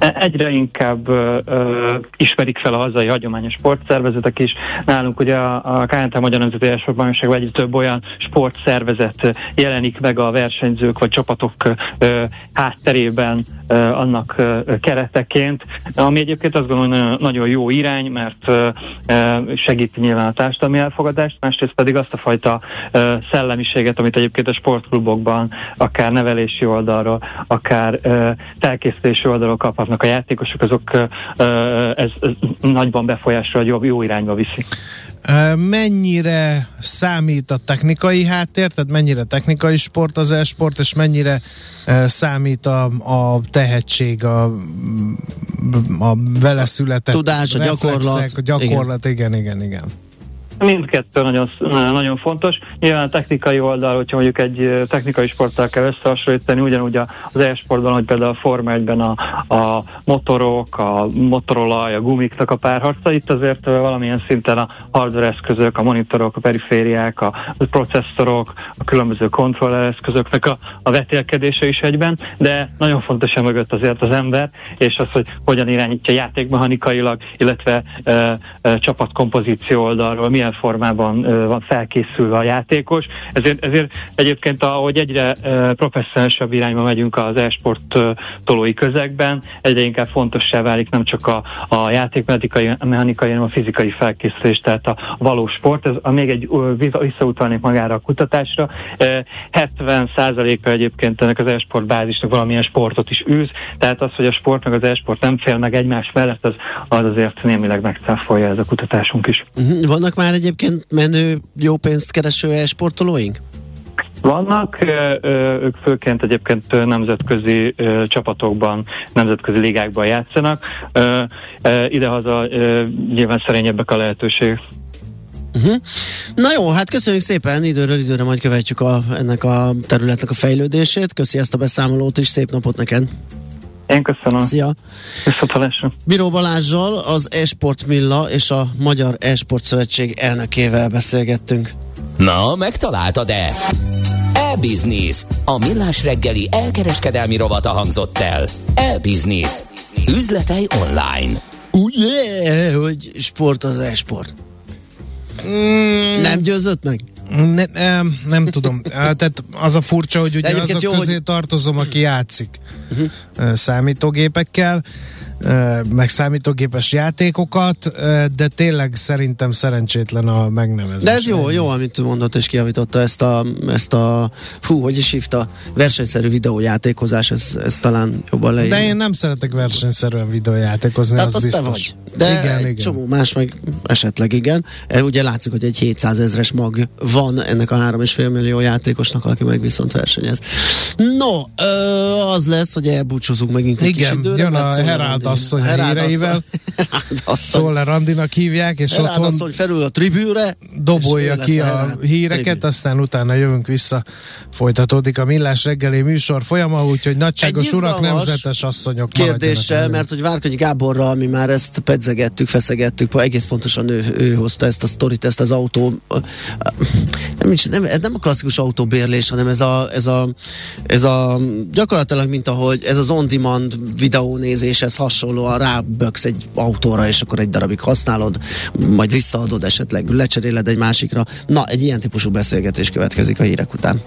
Egyre inkább ö, ö, ismerik fel a hazai hagyományos sportszervezetek is. Nálunk ugye a, a KNT Magyar Nemzeti Elsőbajnokságban egyre több olyan sportszervezet jelenik meg a versenyzők vagy csapatok ö, hátterében ö, annak ö, kereteként, ami egyébként azt gondolom, hogy nagyon, nagyon jó irány, mert ö, segíti nyilván a társadalmi elfogadást, másrészt pedig azt a fajta ö, szellemiséget, amit egyébként a sportklubokban, akár nevelési oldalról, akár ö, felkészítési oldalról kaphatnak a játékosok, azok ez, ez nagyban befolyásolja, jobb, jó irányba viszi. Mennyire számít a technikai háttér, tehát mennyire technikai sport az e-sport, és mennyire számít a, a tehetség, a, a vele született tudás, a gyakorlat. A gyakorlat, igen, igen, igen. igen. Mindkettő nagyon, nagyon fontos. Nyilván a technikai oldal, hogyha mondjuk egy technikai sporttal kell összehasonlítani, ugyanúgy az e-sportban, hogy például a Forma 1-ben a, a motorok, a motorolaj, a gumiknak a párharca, itt azért valamilyen szinten a hardware eszközök, a monitorok, a perifériák, a processzorok, a különböző kontroller eszközöknek a, a vetélkedése is egyben, de nagyon fontos a mögött azért az ember, és az, hogy hogyan irányítja játékmechanikailag, illetve e, e, csapatkompozíció oldalról, milyen milyen formában van felkészülve a játékos. Ezért, ezért egyébként, ahogy egyre professzionálisabb irányba megyünk az e-sport tolói közegben, egyre inkább fontossá válik nem csak a, a játékmechanikai, mechanikai, hanem a fizikai felkészülés, tehát a valós sport. Ez a, még egy visszautalnék magára a kutatásra. 70%-a egyébként ennek az e-sport bázisnak valamilyen sportot is űz, tehát az, hogy a sport meg az e-sport nem fél meg egymás mellett, az, az azért némileg megcáfolja ez a kutatásunk is. Mhm. Vannak már egyébként menő, jó pénzt kereső e-sportolóink? Vannak, ők főként egyébként nemzetközi csapatokban, nemzetközi ligákban játszanak. Idehaza nyilván szerényebbek a lehetőség. Uh-huh. Na jó, hát köszönjük szépen, időről időre majd követjük a, ennek a területnek a fejlődését. Köszi ezt a beszámolót is, szép napot neked! Én köszönöm. Szia. Viszontalásra. Bíró Balázsjal, az Esport Milla és a Magyar Esport Szövetség elnökével beszélgettünk. Na, megtaláltad-e? E-Business. A millás reggeli elkereskedelmi rovata hangzott el. E-Business. Üzletei online. Ugye, hogy sport az e-sport. Mm. Nem győzött meg? Ne, nem, nem tudom. Tehát az a furcsa, hogy ugye azok jó, közé hogy... tartozom, aki játszik uh-huh. számítógépekkel, meg számítógépes játékokat, de tényleg szerintem szerencsétlen a megnevezés. De ez jó, jó, amit mondott és kiavította ezt a, ezt a fú, hogy is hívta, versenyszerű videójátékozás, ez, ez talán jobban leírja. De én nem szeretek versenyszerűen videójátékozni, Tehát az, az biztos. Te vagy. De igen, egy igen. csomó más meg esetleg igen. E, ugye látszik, hogy egy 700 ezres mag van ennek a 3,5 millió játékosnak, aki meg viszont versenyez. No, az lesz, hogy elbúcsúzunk megint egy igen, kis időre. jön a Herald asszony a híreivel. Szoller Randinak hívják, és otthon asszony felül a tribűre, dobolja ki a híreket, tribű. aztán utána jövünk vissza, folytatódik a Millás reggeli műsor folyama, úgyhogy nagyságos urak, nemzetes asszonyok kérdéssel, mert hogy Várkonyi Gáborral mi már ezt pedzegettük, feszegettük, egész pontosan ő, ő hozta ezt a sztorit, ezt az autó, nem, nem, ez nem a klasszikus autóbérlés, hanem ez a, ez a, ez a gyakorlatilag, mint ahogy ez az on-demand videónézéshez hasonlóan ráböksz egy autóra, és akkor egy darabig használod, majd visszaadod esetleg, lecseréled egy másikra. Na, egy ilyen típusú beszélgetés következik a hírek után.